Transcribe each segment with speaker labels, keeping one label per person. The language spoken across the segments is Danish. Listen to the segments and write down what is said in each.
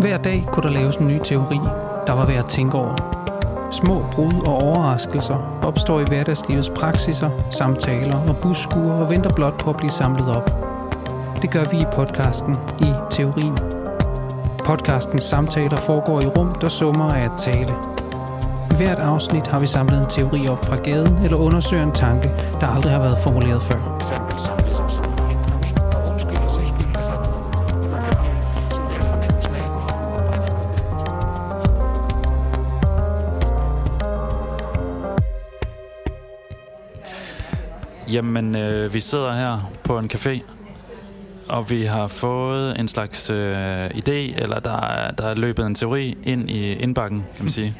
Speaker 1: Hver dag kunne der laves en ny teori, der var værd at tænke over. Små brud og overraskelser opstår i hverdagslivets praksiser, samtaler og busskuer og venter blot på at blive samlet op. Det gør vi i podcasten i Teorien. Podcastens samtaler foregår i rum, der summer af at tale. I hvert afsnit har vi samlet en teori op fra gaden eller undersøger en tanke, der aldrig har været formuleret før.
Speaker 2: eksempel
Speaker 3: Jamen, øh, vi sidder her på en café, og vi har fået en slags øh, idé, eller der er, der er løbet en teori ind i indbakken, kan man sige.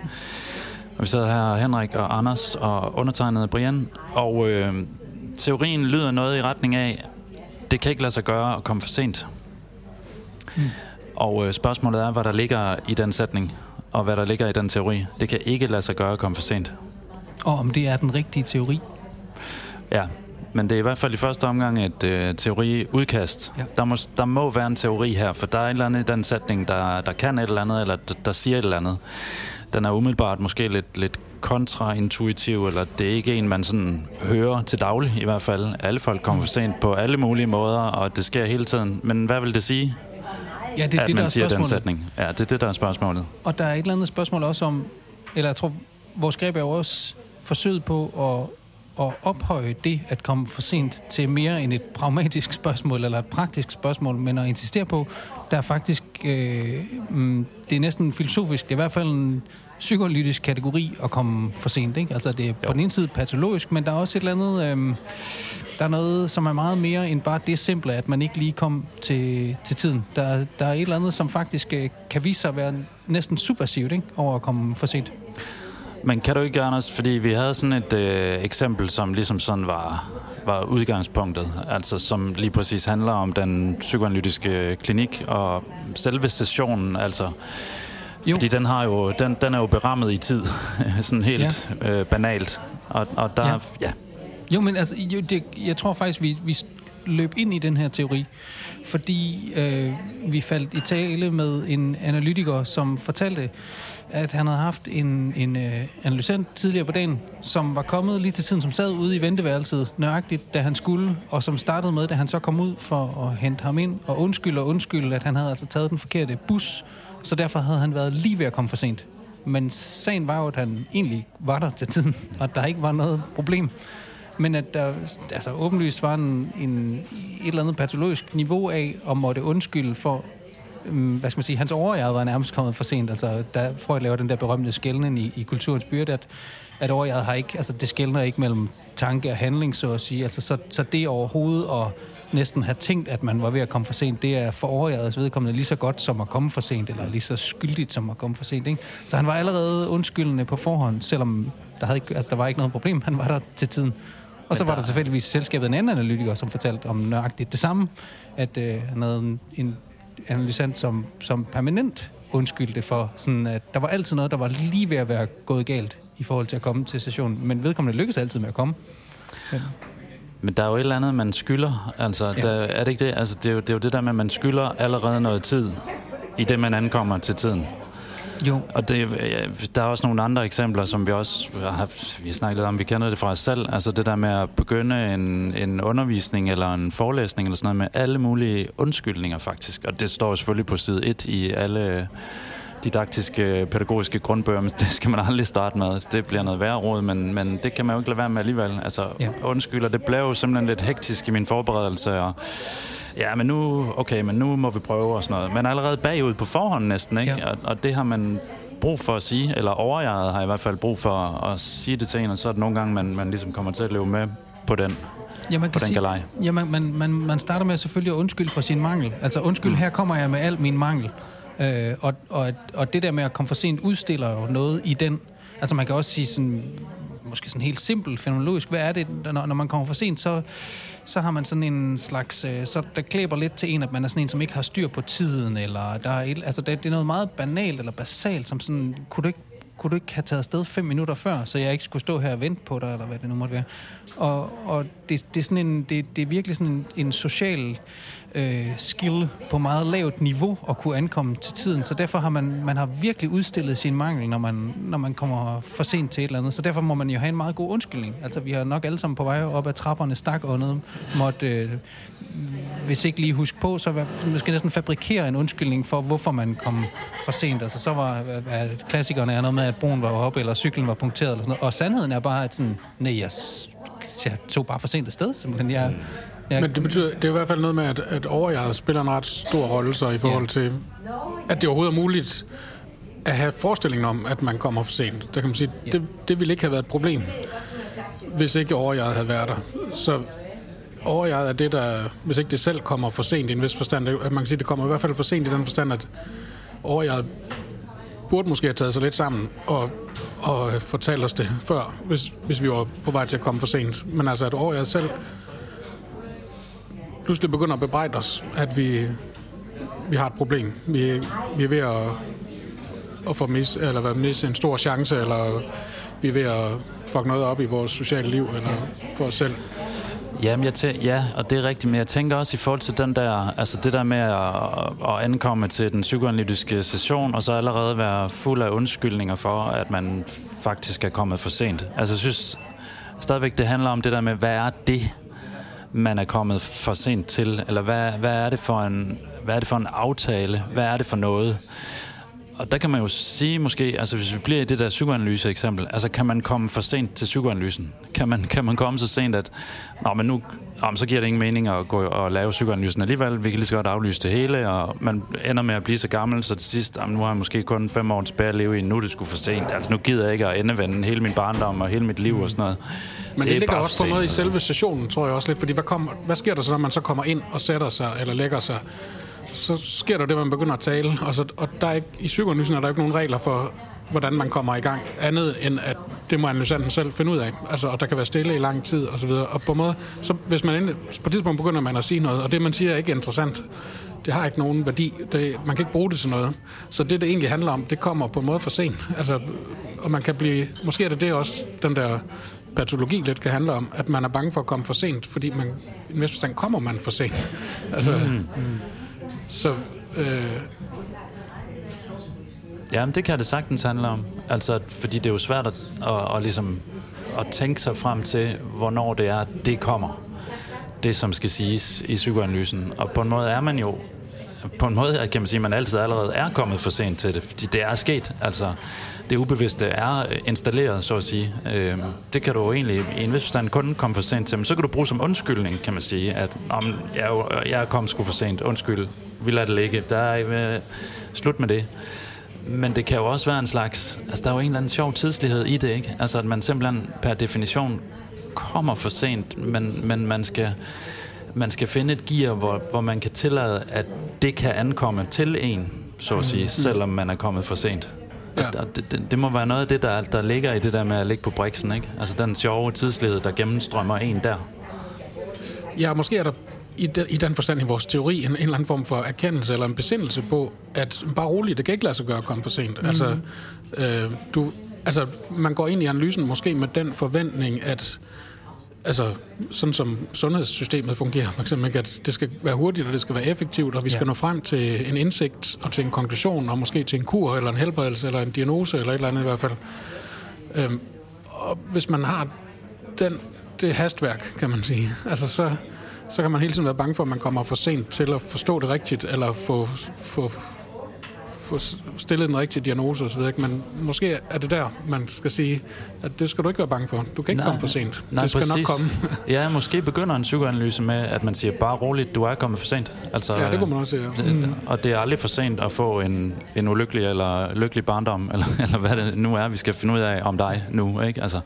Speaker 3: og vi sidder her, Henrik og Anders og undertegnet Brian, og øh, teorien lyder noget i retning af, det kan ikke lade sig gøre at komme for sent. Mm. Og øh, spørgsmålet er, hvad der ligger i den sætning, og hvad der ligger i den teori. Det kan ikke lade sig gøre at komme for sent.
Speaker 1: Og om det er den rigtige teori.
Speaker 3: Ja, men det er i hvert fald i første omgang et øh, teoriudkast.
Speaker 1: Ja.
Speaker 3: Der, må, der må være en teori her, for der er et eller andet i den sætning, der, der kan et eller andet, eller der, der siger et eller andet. Den er umiddelbart måske lidt, lidt kontraintuitiv, eller det er ikke en, man sådan hører til daglig i hvert fald. Alle folk kommer for sent på alle mulige måder, og det sker hele tiden. Men hvad vil det sige,
Speaker 1: Ja, det er
Speaker 3: at
Speaker 1: det, der
Speaker 3: man
Speaker 1: er
Speaker 3: siger den sætning? Ja, det er det, der er spørgsmålet.
Speaker 1: Og der er et eller andet spørgsmål også om, eller jeg tror, vores greb er jo også forsøget på at, at ophøje det at komme for sent til mere end et pragmatisk spørgsmål eller et praktisk spørgsmål, men at insistere på, der er faktisk, øh, mm, det er næsten filosofisk, det er i hvert fald en psykoanalytisk kategori at komme for sent. Ikke? Altså det er på den ene side patologisk, men der er også et eller andet... Øh, der er noget, som er meget mere end bare det simple, at man ikke lige kom til, til tiden. Der, der er et eller andet, som faktisk øh, kan vise sig at være næsten subversivt ikke? over at komme for sent.
Speaker 3: Men kan du ikke, Anders, fordi vi havde sådan et øh, eksempel, som ligesom sådan var, var udgangspunktet, altså som lige præcis handler om den psykoanalytiske klinik og selve sessionen, altså
Speaker 1: Jo.
Speaker 3: fordi den har jo den, den er jo berammet i tid, sådan helt ja. øh, banalt, og, og der
Speaker 1: Ja.
Speaker 3: ja. ja,
Speaker 1: Jo, men altså, jo, det, jeg tror faktisk, vi, vi løb ind i den her teori, fordi øh, vi faldt i tale med en analytiker, som fortalte, at han havde haft en, en øh, analysant tidligere på dagen, som var kommet lige til tiden, som sad ude i venteværelset nøjagtigt, da han skulle, og som startede med, da han så kom ud for at hente ham ind, og undskylde og undskylde, at han havde altså taget den forkerte bus, så derfor havde han været lige ved at komme for sent. Men sagen var jo, at han egentlig var der til tiden, og der ikke var noget problem. Men at der altså, åbenlyst var en, en, et eller andet patologisk niveau af, at måtte undskylde for, hvad skal man sige, hans overjeg var nærmest kommet for sent. Altså, da Freud laver den der berømte skældning i, i kulturens byrde, at, at overjeget har ikke, altså det skældner ikke mellem tanke og handling, så at sige. Altså, så, så det overhovedet at næsten have tænkt, at man var ved at komme for sent, det er for overjegets vedkommende lige så godt som at komme for sent, eller lige så skyldigt som at komme for sent. Ikke? Så han var allerede undskyldende på forhånd, selvom der, havde ikke, altså, der var ikke noget problem. Han var der til tiden. Og så var
Speaker 3: der-
Speaker 1: tilfældigvis selskabet en anden analytiker, som fortalte om nøjagtigt det samme, at øh, han havde en, en analysant, som, som permanent undskyldte for, sådan at der var altid noget, der var lige ved at være gået galt i forhold til at komme til sessionen. Men vedkommende lykkedes altid med at komme. Men,
Speaker 3: men der er jo et eller andet, man skylder, altså
Speaker 1: Ja.
Speaker 3: ja. der, er det ikke det? Altså det er, jo, det er jo det der med, at man skylder allerede noget tid, i det man ankommer til tiden.
Speaker 1: Jo,
Speaker 3: Og det, der er også nogle andre eksempler, som vi også har, vi har snakket lidt om, vi kender det fra os selv. Altså det der med at begynde en, en undervisning eller en forelæsning eller sådan noget med alle mulige undskyldninger faktisk. Og det står selvfølgelig på side 1 i alle didaktiske, pædagogiske grundbøger, men det skal man aldrig starte med. Det bliver noget værre råd, men, men det kan man jo ikke lade være med alligevel. Altså
Speaker 1: Ja.
Speaker 3: ja. undskylder, det blev jo simpelthen lidt hektisk i min forberedelse, og Ja, men nu, okay, men nu må vi prøve og sådan noget. Men allerede bagud på forhånd næsten, ikke?
Speaker 1: Ja.
Speaker 3: Og, og det har man brug for at sige, eller overjeget har i hvert fald brug for at sige det til en, og så er det nogle gange, man, man ligesom kommer til at leve med på den.
Speaker 1: Ja, man
Speaker 3: på den galej.
Speaker 1: Ja, man, man, man, man starter med selvfølgelig at undskylde for sin mangel. Altså undskyld, mm. her kommer jeg med al min mangel. Øh, og, og, og det der med at komme for sent udstiller jo noget i den. Altså man kan også sige sådan, måske sådan helt simpelt fenomenologisk, hvad er det, når, når man kommer for sent, så, så har man sådan en slags, øh, så der klæber lidt til en, at man er sådan en, som ikke har styr på tiden, eller der er et, altså det, det er noget meget banalt eller basalt, som sådan, kunne du ikke kunne du ikke have taget afsted fem minutter før, så jeg ikke skulle stå her og vente på dig, eller hvad det nu måtte være. Og, og det, det, er sådan en, det, det er virkelig sådan en, en social øh, skill på meget lavt niveau at kunne ankomme til tiden. Så derfor har man, man har virkelig udstillet sin mangel, når man, når man kommer for sent til et eller andet. Så derfor må man jo have en meget god undskyldning. Altså, vi har nok alle sammen på vej op ad trapperne stak og noget, måtte, øh, hvis ikke lige huske på, så var, måske næsten fabrikere en undskyldning for, hvorfor man kom for sent. Altså, så var at klassikerne er noget med, at broen var oppe, eller cyklen var punkteret, eller sådan noget. Og sandheden er bare, at sådan, nej, jeg, jeg tog bare for sent afsted, simpelthen. Jeg, mm jeg,
Speaker 4: Men det betyder, det er i hvert fald noget med, at, at overjeget spiller en ret stor rolle så i forhold
Speaker 1: Ja.
Speaker 4: til, at det overhovedet er muligt at have forestillingen om, at man kommer for sent. Der kan man sige,
Speaker 1: Ja.
Speaker 4: det, det ville ikke have været et problem, hvis ikke overjeget havde været der. Så overjeget er det, der, hvis ikke det selv kommer for sent i en vis forstand, at man kan sige, det kommer i hvert fald for sent i den forstand, at overjeget burde måske have taget sig lidt sammen og, og fortalt os det før, hvis, hvis vi var på vej til at komme for sent. Men altså, at overjeget selv pludselig begynder at bebrejde os, at vi, vi har et problem. Vi, vi er ved at, at få mis, eller hvad, mis en stor chance, eller vi er ved at fuck noget op i vores sociale liv, eller for os selv.
Speaker 3: Jamen, jeg tæ- ja, og det er rigtigt, men jeg tænker også i forhold til den der, altså det der med at, at ankomme til den psykoanalytiske session, og så allerede være fuld af undskyldninger for, at man faktisk er kommet for sent. Altså jeg synes stadigvæk, det handler om det der med, hvad er det, man er kommet for sent til, eller hvad, hvad, er det for en, hvad er det for en aftale, hvad er det for noget? Og der kan man jo sige måske, altså hvis vi bliver i det der psykoanalyse eksempel, altså kan man komme for sent til psykoanalysen? Kan man, kan man komme så sent, at Nå, men nu men så giver det ingen mening at gå og lave psykoanalysen alligevel. Vi kan lige så godt aflyse det hele, og man ender med at blive så gammel, så til sidst, jamen, nu har jeg måske kun fem år tilbage at leve i, nu er det sgu for sent. Altså nu gider jeg ikke at endevende hele min barndom og hele mit liv og sådan noget.
Speaker 4: Men det, det ligger også på noget i selve sessionen, tror jeg også lidt. Fordi hvad, kommer, hvad sker der så, når man så kommer ind og sætter sig, eller lægger sig? Så sker der det, at man begynder at tale. Og, så, og der er ikke, i psykoanalysen er der ikke nogen regler for, hvordan man kommer i gang. Andet end, at det må analysanten selv finde ud af. Altså, og der kan være stille i lang tid, og så videre. Og på en måde, så hvis man endelig, på et tidspunkt begynder man at sige noget, og det, man siger, er ikke interessant. Det har ikke nogen værdi. Det, man kan ikke bruge det til noget. Så det, det egentlig handler om, det kommer på en måde for sent. Altså, og man kan blive... Måske er det det også, den der patologi lidt kan handle om, at man er bange for at komme for sent, fordi man, i en vis forstand kommer man for sent. Altså, mm. Så øh,
Speaker 3: Jamen, det kan det sagtens handle om. Altså, fordi det er jo svært at, at, at, ligesom, at tænke sig frem til, hvornår det er, det kommer. Det, som skal siges i psykoanalysen. Og på en måde er man jo på en måde kan man sige, at man altid allerede er kommet for sent til det, fordi det er sket. Altså, det ubevidste er installeret, så at sige. Øh, det kan du jo egentlig i en vis forstand kun komme for sent til, men så kan du bruge som undskyldning, kan man sige, at om, jeg, er jo, jeg er kommet sgu for sent, undskyld, vi lader det ligge, der er øh, slut med det. Men det kan jo også være en slags... Altså, der er jo en eller anden sjov tidslighed i det, ikke? Altså, at man simpelthen per definition kommer for sent, men, men man skal man skal finde et gear, hvor, hvor man kan tillade, at det kan ankomme til en, så at sige, mm. selvom man er kommet for sent.
Speaker 4: Ja.
Speaker 3: Og det, det, det må være noget af det, der, der ligger i det der med at ligge på briksen, ikke? Altså den sjove tidslighed, der gennemstrømmer en der.
Speaker 4: ja, måske er der i, de, i den forstand i vores teori en, en eller anden form for erkendelse eller en besindelse på, at bare roligt, det kan ikke lade sig gøre at komme for sent. Mm. Altså, øh, du, altså, man går ind i analysen måske med den forventning, at altså, sådan som sundhedssystemet fungerer, for eksempel, ikke, at det skal være hurtigt, og det skal være effektivt, og vi skal
Speaker 1: Ja.
Speaker 4: nå frem til en indsigt, og til en konklusion, og måske til en kur, eller en helbredelse, eller en diagnose, eller et eller andet i hvert fald. Øhm, og hvis man har den, det hastværk, kan man sige, altså så, så kan man hele tiden være bange for, at man kommer for sent til at forstå det rigtigt, eller få, få, få stillet den rigtige diagnose osv. Men måske er det der, man skal sige, at det skal du ikke være bange for. Du kan ikke
Speaker 3: Nej.
Speaker 4: komme for sent.
Speaker 3: Nej,
Speaker 4: det skal
Speaker 3: præcis.
Speaker 4: nok komme.
Speaker 3: ja, måske begynder en psykoanalyse med, at man siger, bare roligt, du er kommet for sent. Altså,
Speaker 4: ja, det kunne man også sige. Ja.
Speaker 3: Det, og det er aldrig for sent at få en, en ulykkelig eller lykkelig barndom, eller, eller hvad det nu er, vi skal finde ud af om dig nu. Ikke? Altså,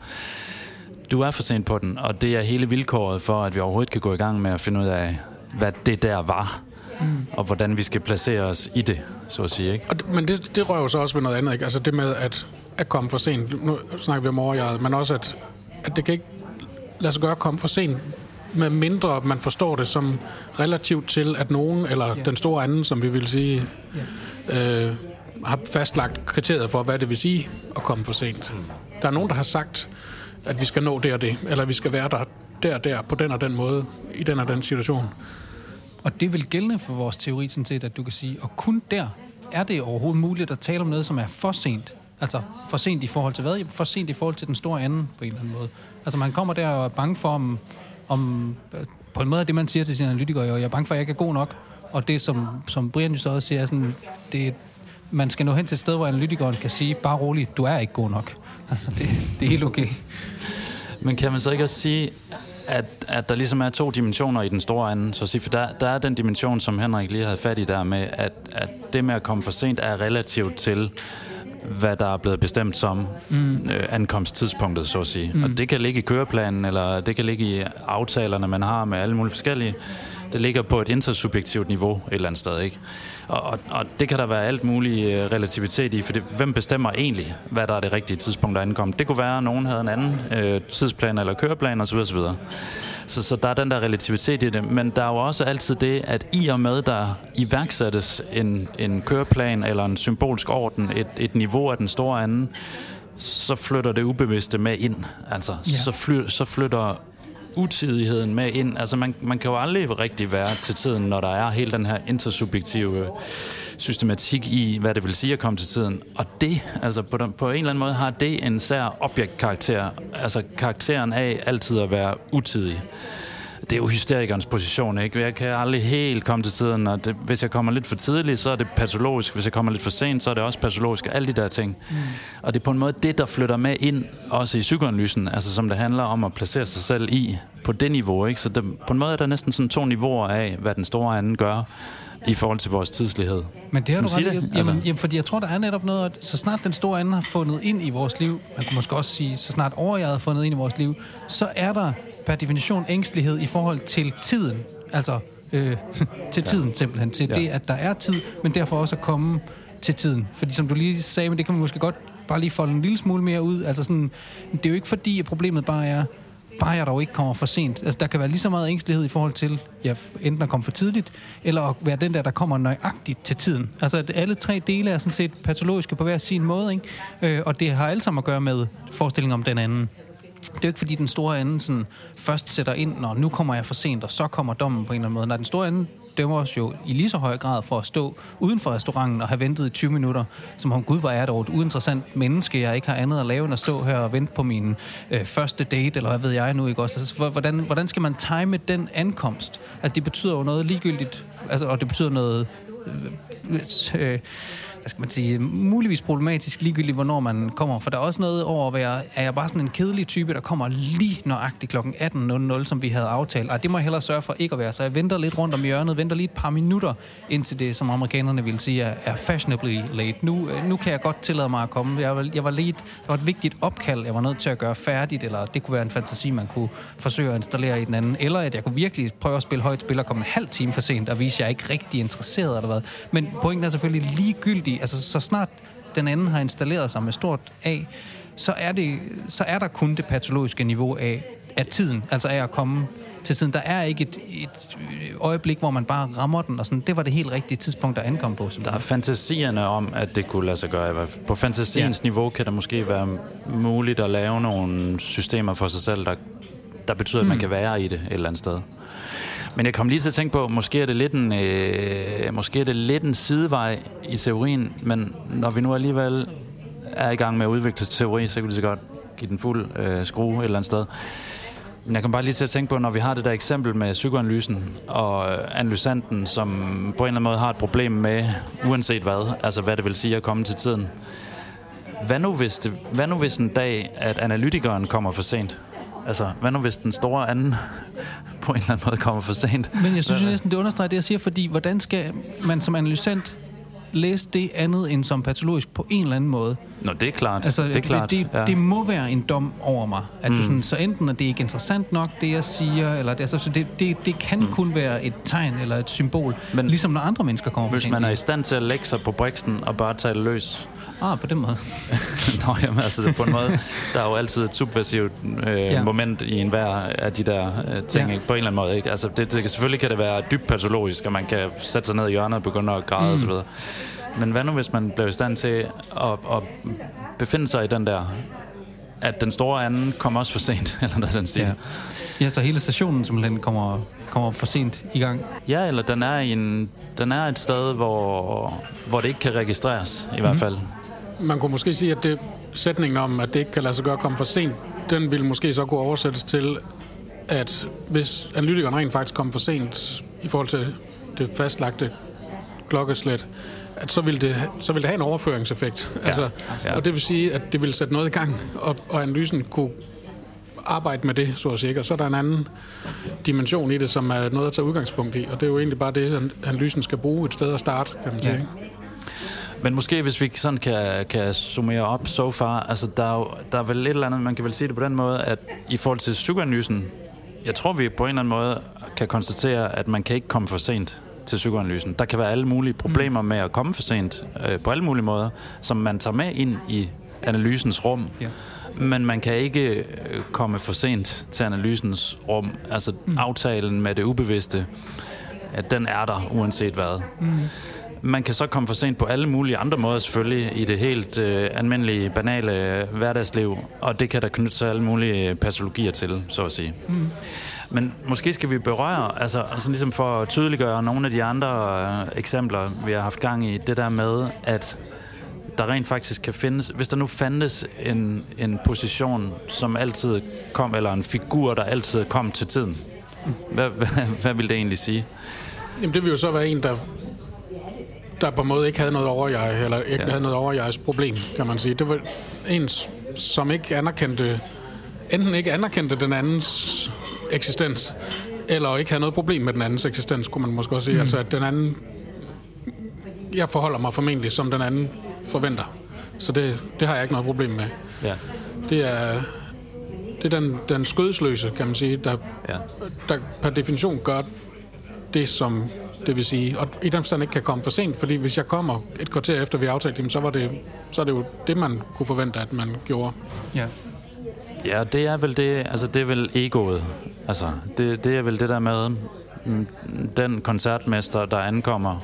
Speaker 3: du er for sent på den, og det er hele vilkåret for, at vi overhovedet kan gå i gang med at finde ud af, hvad det der var, mm. og hvordan vi skal placere os i det, så at sige. Ikke?
Speaker 4: Og det, men det, det rører jo så også ved noget andet, ikke? Altså det med at, at komme for sent. Nu snakker vi om overjeget, men også at, at det kan ikke lade sig gøre at komme for sent, med mindre man forstår det som relativt til, at nogen, eller
Speaker 1: Ja.
Speaker 4: den store anden, som vi vil sige, øh, har fastlagt kriteriet for, hvad det vil sige at komme for sent. Der er nogen, der har sagt, at vi skal nå det og det, eller vi skal være der, der og der, på den og den måde, i den og den situation.
Speaker 1: Og det vil gælde gældende for vores teori, sådan set, at du kan sige, og kun der er det overhovedet muligt at tale om noget, som er for sent. Altså for sent i forhold til hvad? For sent i forhold til den store anden, på en eller anden måde. Altså man kommer der og er bange for, om, om øh, på en måde det, man siger til sine analytikere, jo, jeg er bange for, at jeg ikke er god nok. Og det, som, som Brian jo så også siger, er sådan, det, man skal nå hen til et sted, hvor analytikeren kan sige, bare roligt, du er ikke god nok. Altså, det, det er helt okay.
Speaker 3: Men kan man så ikke også sige, at, at der ligesom er to dimensioner i den store anden, så sige, for der, der er den dimension, som Henrik lige havde fat i der med, at, at det med at komme for sent er relativt til, hvad der er blevet bestemt som mm. øh, ankomsttidspunktet, så at sige. Mm. Og det kan ligge i køreplanen, eller det kan ligge i aftalerne, man har med alle mulige forskellige. Det ligger på et intersubjektivt niveau et eller andet sted, ikke? Og, og, og det kan der være alt mulig øh, relativitet i, for det, hvem bestemmer egentlig, hvad der er det rigtige tidspunkt at ankomme? Det kunne være, at nogen havde en anden øh, tidsplan eller køreplan osv. osv. Så, så der er den der relativitet i det, men der er jo også altid det, at i og med, der iværksættes en, en køreplan eller en symbolsk orden, et, et niveau af den store anden, så flytter det ubevidste med ind. Altså,
Speaker 1: ja.
Speaker 3: så, fly, så flytter utidigheden med ind. Altså, man, man kan jo aldrig rigtig være til tiden, når der er hele den her intersubjektive systematik i, hvad det vil sige at komme til tiden. Og det, altså på, den, på en eller anden måde, har det en sær objektkarakter. Altså karakteren af altid at være utidig. Det er jo hysterikernes position, ikke? Jeg kan aldrig helt komme til tiden, og det, hvis jeg kommer lidt for tidligt, så er det patologisk. Hvis jeg kommer lidt for sent, så er det også patologisk. Alle de der ting. Mm. Og det er på en måde det, der flytter med ind, også i psykoanalysen, altså som det handler om at placere sig selv i på det niveau, ikke? Så det, på en måde er der næsten sådan to niveauer af, hvad den store anden gør i forhold til vores tidslighed.
Speaker 1: Men det har du ret i. Jamen,
Speaker 3: Altså-
Speaker 1: jamen, fordi jeg tror, der er netop noget, at så snart den store anden har fundet ind i vores liv, man kunne måske også sige, så snart overjeget har fundet ind i vores liv, så er der per definition ængstelighed i forhold til tiden. Altså øh, til tiden simpelthen. Til
Speaker 3: Ja.
Speaker 1: det, at der er tid, men derfor også at komme til tiden. Fordi som du lige sagde, men det kan man måske godt bare lige folde en lille smule mere ud. Altså sådan, det er jo ikke fordi, at problemet bare er, bare jeg dog ikke kommer for sent. Altså, der kan være lige så meget ængstelighed i forhold til, ja, enten at komme for tidligt, eller at være den der, der kommer nøjagtigt til tiden. Altså, at alle tre dele er sådan set patologiske på hver sin måde, ikke? Øh, og det har alle sammen at gøre med forestillingen om den anden. Det er jo ikke, fordi den store anden sådan, først sætter ind, når nu kommer jeg for sent, og så kommer dommen på en eller anden måde. Nej, den store anden dømmer os jo i lige så høj grad for at stå uden for restauranten og have ventet i 20 minutter, som om Gud var er dog et uinteressant menneske, jeg ikke har andet at lave end at stå her og vente på min øh, første date, eller hvad ved jeg nu, ikke også? Altså, hvordan, hvordan skal man time den ankomst? At det betyder jo noget ligegyldigt, altså, og det betyder noget øh, øh, hvad skal man sige, muligvis problematisk ligegyldigt, hvornår man kommer. For der er også noget over at være, er jeg bare sådan en kedelig type, der kommer lige nøjagtigt kl. 18.00, som vi havde aftalt. Og det må jeg hellere sørge for ikke at være. Så jeg venter lidt rundt om hjørnet, venter lige et par minutter, indtil det, som amerikanerne vil sige, er, er fashionably late. Nu, øh, nu kan jeg godt tillade mig at komme. Jeg var, jeg var lidt, Det var et vigtigt opkald, jeg var nødt til at gøre færdigt, eller det kunne være en fantasi, man kunne forsøge at installere i den anden. Eller at jeg kunne virkelig prøve at spille højt spil og komme en halv time for sent, og vise, at jeg er ikke rigtig interesseret eller hvad. Men pointen er selvfølgelig ligegyldigt ligegyldig. Altså, så snart den anden har installeret sig med stort A, så er, det, så er der kun det patologiske niveau af, af tiden, altså af at komme til tiden. Der er ikke et, et øjeblik, hvor man bare rammer den, og sådan, det var det helt rigtige tidspunkt at ankomme på.
Speaker 3: Der er fantasierne om, at det kunne lade sig gøre. På fantasiens ja. niveau kan det måske være muligt at lave nogle systemer for sig selv, der, der betyder, at man kan være i det et eller andet sted. Men jeg kom lige til at tænke på, måske er det lidt en, øh, måske er det lidt en sidevej i teorien, men når vi nu alligevel er i gang med at udvikle teori, så kan vi lige så godt give den fuld øh, skrue et eller andet sted. Men jeg kom bare lige til at tænke på, når vi har det der eksempel med psykoanalysen og øh, analysanten, som på en eller anden måde har et problem med, uanset hvad, altså hvad det vil sige at komme til tiden. Hvad nu hvis, det, hvad nu hvis en dag, at analytikeren kommer for sent? Altså, hvad nu hvis den store anden på en eller anden måde kommer for sent?
Speaker 1: Men jeg synes jo næsten, det understreger det, jeg siger, fordi hvordan skal man som analysant læse det andet end som patologisk på en eller anden måde?
Speaker 3: Nå, det er klart.
Speaker 1: Altså,
Speaker 3: det er klart.
Speaker 1: det,
Speaker 3: ja.
Speaker 1: det må være en dom over mig. At mm. du sådan, så enten er det ikke interessant nok, det jeg siger, eller det, altså, så det, det, det kan mm. kun være et tegn eller et symbol. Men, ligesom når andre mennesker kommer for
Speaker 3: Hvis
Speaker 1: sent.
Speaker 3: man er i stand til at lægge sig på briksen og bare tage det løs.
Speaker 1: Ah, på den måde.
Speaker 3: Nå, jamen, altså, på en måde, der er jo altid et subversivt øh,
Speaker 1: Ja.
Speaker 3: moment i enhver af de der øh, ting,
Speaker 1: Ja.
Speaker 3: ikke? på en eller anden måde. Ikke? Altså, det, det, selvfølgelig kan det være dybt patologisk, og man kan sætte sig ned i hjørnet og begynde at græde mm. osv. Men hvad nu, hvis man blev i stand til at, at befinde sig i den der, at den store anden kommer også for sent, eller noget den stil.
Speaker 1: Ja. ja, så hele stationen simpelthen kommer, kommer for sent i gang.
Speaker 3: Ja, eller den er, i en, den er et sted, hvor, hvor det ikke kan registreres, i mm. hvert fald.
Speaker 4: Man kunne måske sige, at det, sætningen om, at det ikke kan lade sig gøre at komme for sent, den ville måske så kunne oversættes til, at hvis analytikeren rent faktisk kom for sent i forhold til det fastlagte klokkeslæt, at så vil det, så vil det have en overføringseffekt. Ja. Altså,
Speaker 3: Ja.
Speaker 4: Og det vil sige, at det vil sætte noget i gang, og, og analysen kunne arbejde med det, så at sige. Og så er der en anden dimension i det, som er noget at tage udgangspunkt i, og det er jo egentlig bare det, an- analysen skal bruge et sted at starte, kan man sige.
Speaker 1: Ja.
Speaker 3: Men måske hvis vi sådan kan, kan summere op so far, altså der er, jo, der er vel et eller andet, man kan vel sige det på den måde, at i forhold til psykoanalysen, jeg tror vi på en eller anden måde kan konstatere, at man kan ikke komme for sent til psykoanalysen. Der kan være alle mulige problemer med at komme for sent, øh, på alle mulige måder, som man tager med ind i analysens rum.
Speaker 1: Ja.
Speaker 3: Men man kan ikke øh, komme for sent til analysens rum. Altså mm. aftalen med det ubevidste, at den er der uanset hvad. Mm. Man kan så komme for sent på alle mulige andre måder selvfølgelig i det helt øh, almindelige, banale øh, hverdagsliv, og det kan der knytte sig alle mulige øh, patologier til, så at sige. Mm. Men måske skal vi berøre, altså, altså ligesom for at tydeliggøre nogle af de andre øh, eksempler, vi har haft gang i, det der med, at der rent faktisk kan findes, hvis der nu fandtes en, en position, som altid kom, eller en figur, der altid kom til tiden, hvad, hvad, hvad vil det egentlig sige?
Speaker 4: Jamen, det vil jo så være en, der, der på en måde ikke havde noget over jeg, eller ikke
Speaker 3: Ja.
Speaker 4: havde noget over jeres problem, kan man sige. Det var en, som ikke anerkendte, enten ikke anerkendte den andens eksistens, eller ikke havde noget problem med den andens eksistens, kunne man måske også sige. Mm. Altså, at den anden... Jeg forholder mig formentlig, som den anden forventer. Så det, det har jeg ikke noget problem med.
Speaker 3: Ja.
Speaker 4: Det er, det er den, den skødesløse, kan man sige, der,
Speaker 3: Ja.
Speaker 4: der per definition gør det, som det vil sige. Og i den forstand ikke kan komme for sent, fordi hvis jeg kommer et kvarter efter, vi har aftalt, jamen, så, var det, så er det jo det, man kunne forvente, at man gjorde.
Speaker 1: Ja.
Speaker 3: Ja, det er vel det, altså det er vel egoet. Altså, det, det er vel det der med mm, den koncertmester, der ankommer,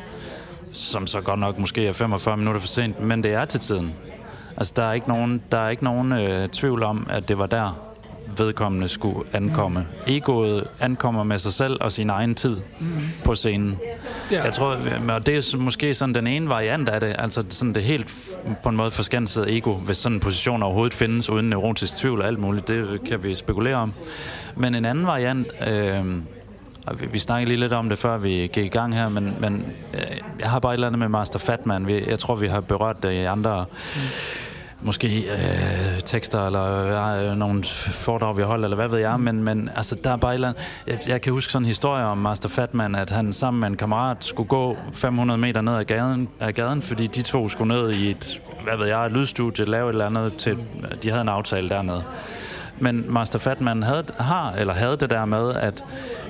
Speaker 3: som så godt nok måske er 45 minutter for sent, men det er til tiden. Altså, der er ikke nogen, der er ikke nogen øh, tvivl om, at det var der, vedkommende skulle ankomme. Egoet ankommer med sig selv og sin egen tid på scenen.
Speaker 4: Ja.
Speaker 3: Jeg tror, og det er måske sådan den ene variant af det, altså sådan det helt på en måde forskansede ego, hvis sådan en position overhovedet findes uden neurotisk tvivl og alt muligt, det kan vi spekulere om. Men en anden variant, øh, vi, snakkede lige lidt om det, før vi gik i gang her, men, men øh, jeg har bare et eller andet med Master Fatman. Jeg tror, vi har berørt det i andre måske øh, tekster eller øh, nogle foredrag, vi holdt, eller hvad ved jeg, men, men altså, der er bare et eller andet, jeg, jeg kan huske sådan en historie om Master Fatman, at han sammen med en kammerat skulle gå 500 meter ned ad gaden, ad gaden fordi de to skulle ned i et, hvad ved jeg, et lydstudie, lave et eller andet til, de havde en aftale dernede. Men Master Fatman havde, har, eller havde det der med, at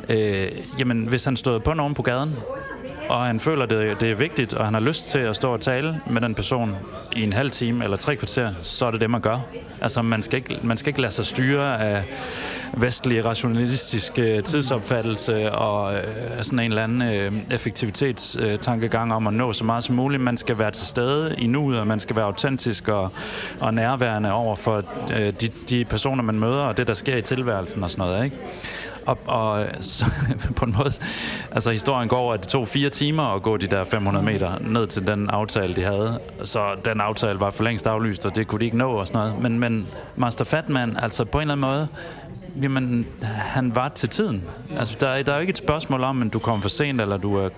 Speaker 3: øh, jamen, hvis han stod på nogen på gaden, og han føler, det, det er vigtigt, og han har lyst til at stå og tale med den person i en halv time eller tre kvarter, så er det det, man gør. Altså, man skal ikke, man skal ikke lade sig styre af vestlig rationalistisk øh, tidsopfattelse og øh, sådan en eller anden øh, effektivitetstankegang om at nå så meget som muligt. Man skal være til stede i nuet, og man skal være autentisk og, og nærværende over for øh, de, de personer, man møder, og det, der sker i tilværelsen og sådan noget, ikke? Og, og så, på en måde, altså historien går, at det tog fire timer at gå de der 500 meter ned til den aftale, de havde. Så den aftale var for længst aflyst, og det kunne de ikke nå og sådan noget. Men, men Master Fatman, altså på en eller anden måde, jamen, han var til tiden. Altså, der, er- der er jo ikke et spørgsmål om, at du kom for sent, eller du er,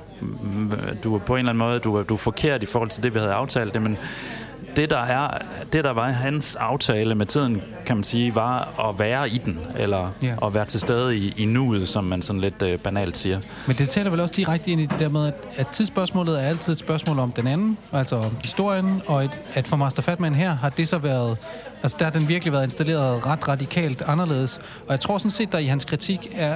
Speaker 3: du er på en eller anden måde, du er, du er forkert i forhold til det, vi havde aftalt. Det, men det der, er, det, der var hans aftale med tiden, kan man sige, var at være i den, eller
Speaker 1: Ja.
Speaker 3: at være til stede i, i nuet, som man sådan lidt øh, banalt siger.
Speaker 1: Men det taler vel også direkte ind i det der med, at, at tidsspørgsmålet er altid et spørgsmål om den anden, altså om historien, og et, at for Master Fatman her har det så været, altså der har den virkelig været installeret ret radikalt anderledes. Og jeg tror sådan set, der i hans kritik er,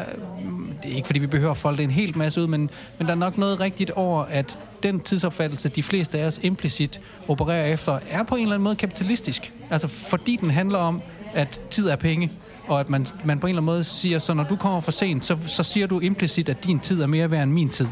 Speaker 1: det er ikke fordi vi behøver at folde en helt masse ud, men, men der er nok noget rigtigt over, at den tidsopfattelse, de fleste af os implicit opererer efter, er på en eller anden måde kapitalistisk. Altså, fordi den handler om, at tid er penge, og at man, man på en eller anden måde siger, så når du kommer for sent, så, så siger du implicit, at din tid er mere værd end min tid.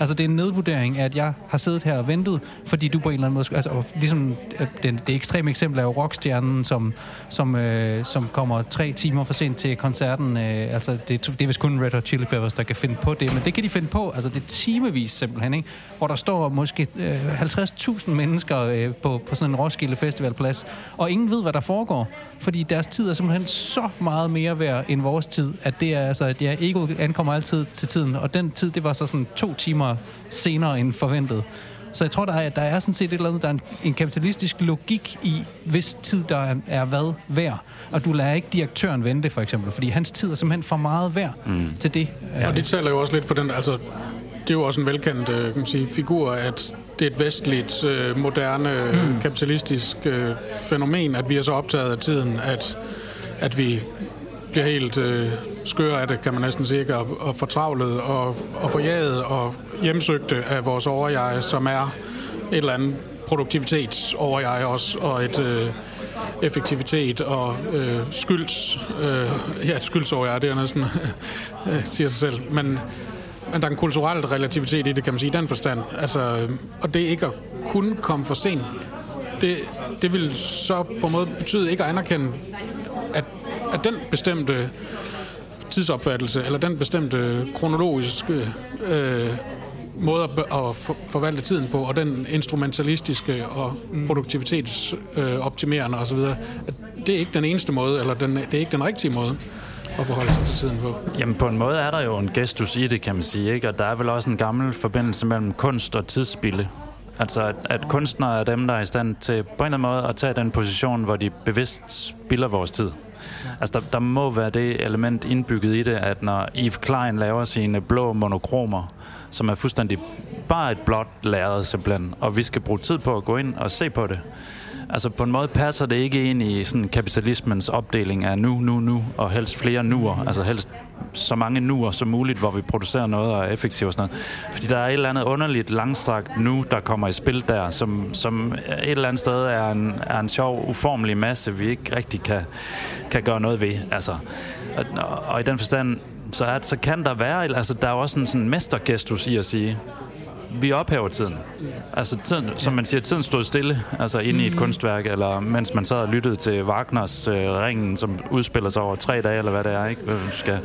Speaker 1: Altså, det er en nedvurdering af, at jeg har siddet her og ventet, fordi du på en eller anden måde... Altså, og ligesom det, det ekstreme eksempel er jo rockstjernen, som, som, øh, som kommer tre timer for sent til koncerten. Øh, altså, det, det er vist kun Red Hot Chili Peppers, der kan finde på det, men det kan de finde på. Altså, det er timevis simpelthen, ikke? Hvor der står måske øh, 50.000 mennesker øh, på, på sådan en Roskilde Festivalplads, og ingen ved, hvad der foregår, fordi deres tid er simpelthen så meget mere værd end vores tid, at det er altså, at ja, ego ankommer altid til tiden, og den tid, det var så sådan to timer senere end forventet. Så jeg tror, der er, der er sådan set et eller andet, der er en, en kapitalistisk logik i, hvis tid der er, er hvad værd. Og du lader ikke direktøren vente, for eksempel, fordi hans tid er simpelthen for meget værd mm. til det.
Speaker 4: Ja. Og det taler jo også lidt for den, altså, det er jo også en velkendt øh, kan man sige, figur, at det er et vestligt, øh, moderne, mm. kapitalistisk øh, fænomen, at vi er så optaget af tiden, at, at vi bliver helt øh, skøre af det, kan man næsten sige, og, og fortravlet og, og forjaget og hjemsøgte af vores overjeg, som er et eller andet produktivitetsoverjeg også, og et øh, effektivitet og øh, skylds, øh, ja, et skyldsoverjeg, det er næsten, øh, siger sig selv, men men der er en kulturel relativitet i det, kan man sige, i den forstand. Altså, og det ikke at kunne komme for sent, det, det vil så på en måde betyde ikke at anerkende, at, at den bestemte tidsopfattelse, eller den bestemte kronologiske øh, måde at, at for, forvalte tiden på, og den instrumentalistiske og produktivitetsoptimerende øh, osv., at det er ikke den eneste måde, eller den, det er ikke den rigtige måde at forholde sig til tiden på.
Speaker 3: Jamen på en måde er der jo en gestus i det, kan man sige, ikke? Og der er vel også en gammel forbindelse mellem kunst og tidsspilde. Altså at, at kunstnere er dem, der er i stand til på en eller anden måde at tage den position, hvor de bevidst spilder vores tid. Altså der, der må være det element indbygget i det, at når Yves Klein laver sine blå monokromer, som er fuldstændig bare et blåt lærred simpelthen, og vi skal bruge tid på at gå ind og se på det. Altså på en måde passer det ikke ind i sådan kapitalismens opdeling af nu, nu, nu, og helst flere nuer. Altså helst så mange nuer som muligt, hvor vi producerer noget og er effektivt og sådan noget. Fordi der er et eller andet underligt langstrakt nu, der kommer i spil der, som, som et eller andet sted er en, er en sjov, uformelig masse, vi ikke rigtig kan, kan gøre noget ved. Altså, og, og i den forstand, så, er, så kan der være, altså der er også en sådan mestergestus i at sige, vi ophæver tiden. Altså tiden, som man siger, tiden stod stille, altså inde i et kunstværk, eller mens man sad og lyttede til Wagners øh, Ringen, som udspiller sig over tre dage, eller hvad det er, ikke? Du skal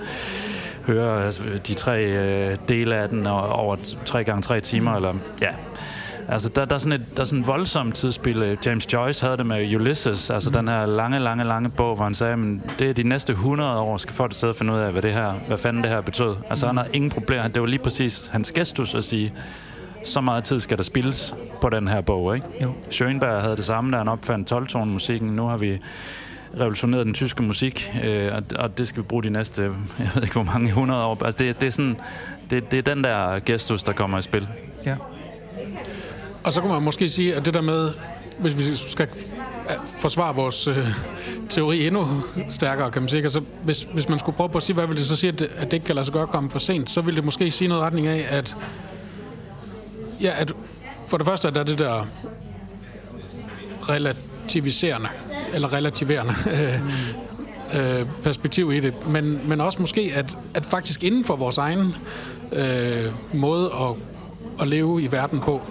Speaker 3: høre altså, de tre øh, dele af den og- over tre gange tre timer, eller ja. Altså, der, der, er sådan et, der er sådan et voldsomt tidsspil. Øh, James Joyce havde det med Ulysses, altså mm. den her lange, lange, lange bog, hvor han sagde, men det er de næste 100 år, skal folk et sted finde ud af, hvad det her, hvad fanden det her betød. Altså, han har ingen problemer. Det var lige præcis hans gestus at sige, så meget tid skal der spildes på den her bog, ikke?
Speaker 1: Jo.
Speaker 3: Schönberg havde det samme, da han opfandt 12-tone-musikken. Nu har vi revolutioneret den tyske musik, øh, og, og det skal vi bruge de næste, jeg ved ikke hvor mange, 100 år. Altså, det, det er sådan, det, det er den der gestus, der kommer i spil.
Speaker 1: Ja.
Speaker 4: Og så kunne man måske sige, at det der med, hvis vi skal øh, forsvare vores øh, teori endnu stærkere, kan man sige, altså, hvis, hvis man skulle prøve på at sige, hvad vil det så sige, at det, at det ikke kan lade sig gøre at komme for sent, så ville det måske sige noget i retning af, at, ja, at for det første, at der er det der relativiserende, eller relativerende øh, perspektiv i det, men, men også måske, at, at faktisk inden for vores egen øh, måde at, at leve i verden på,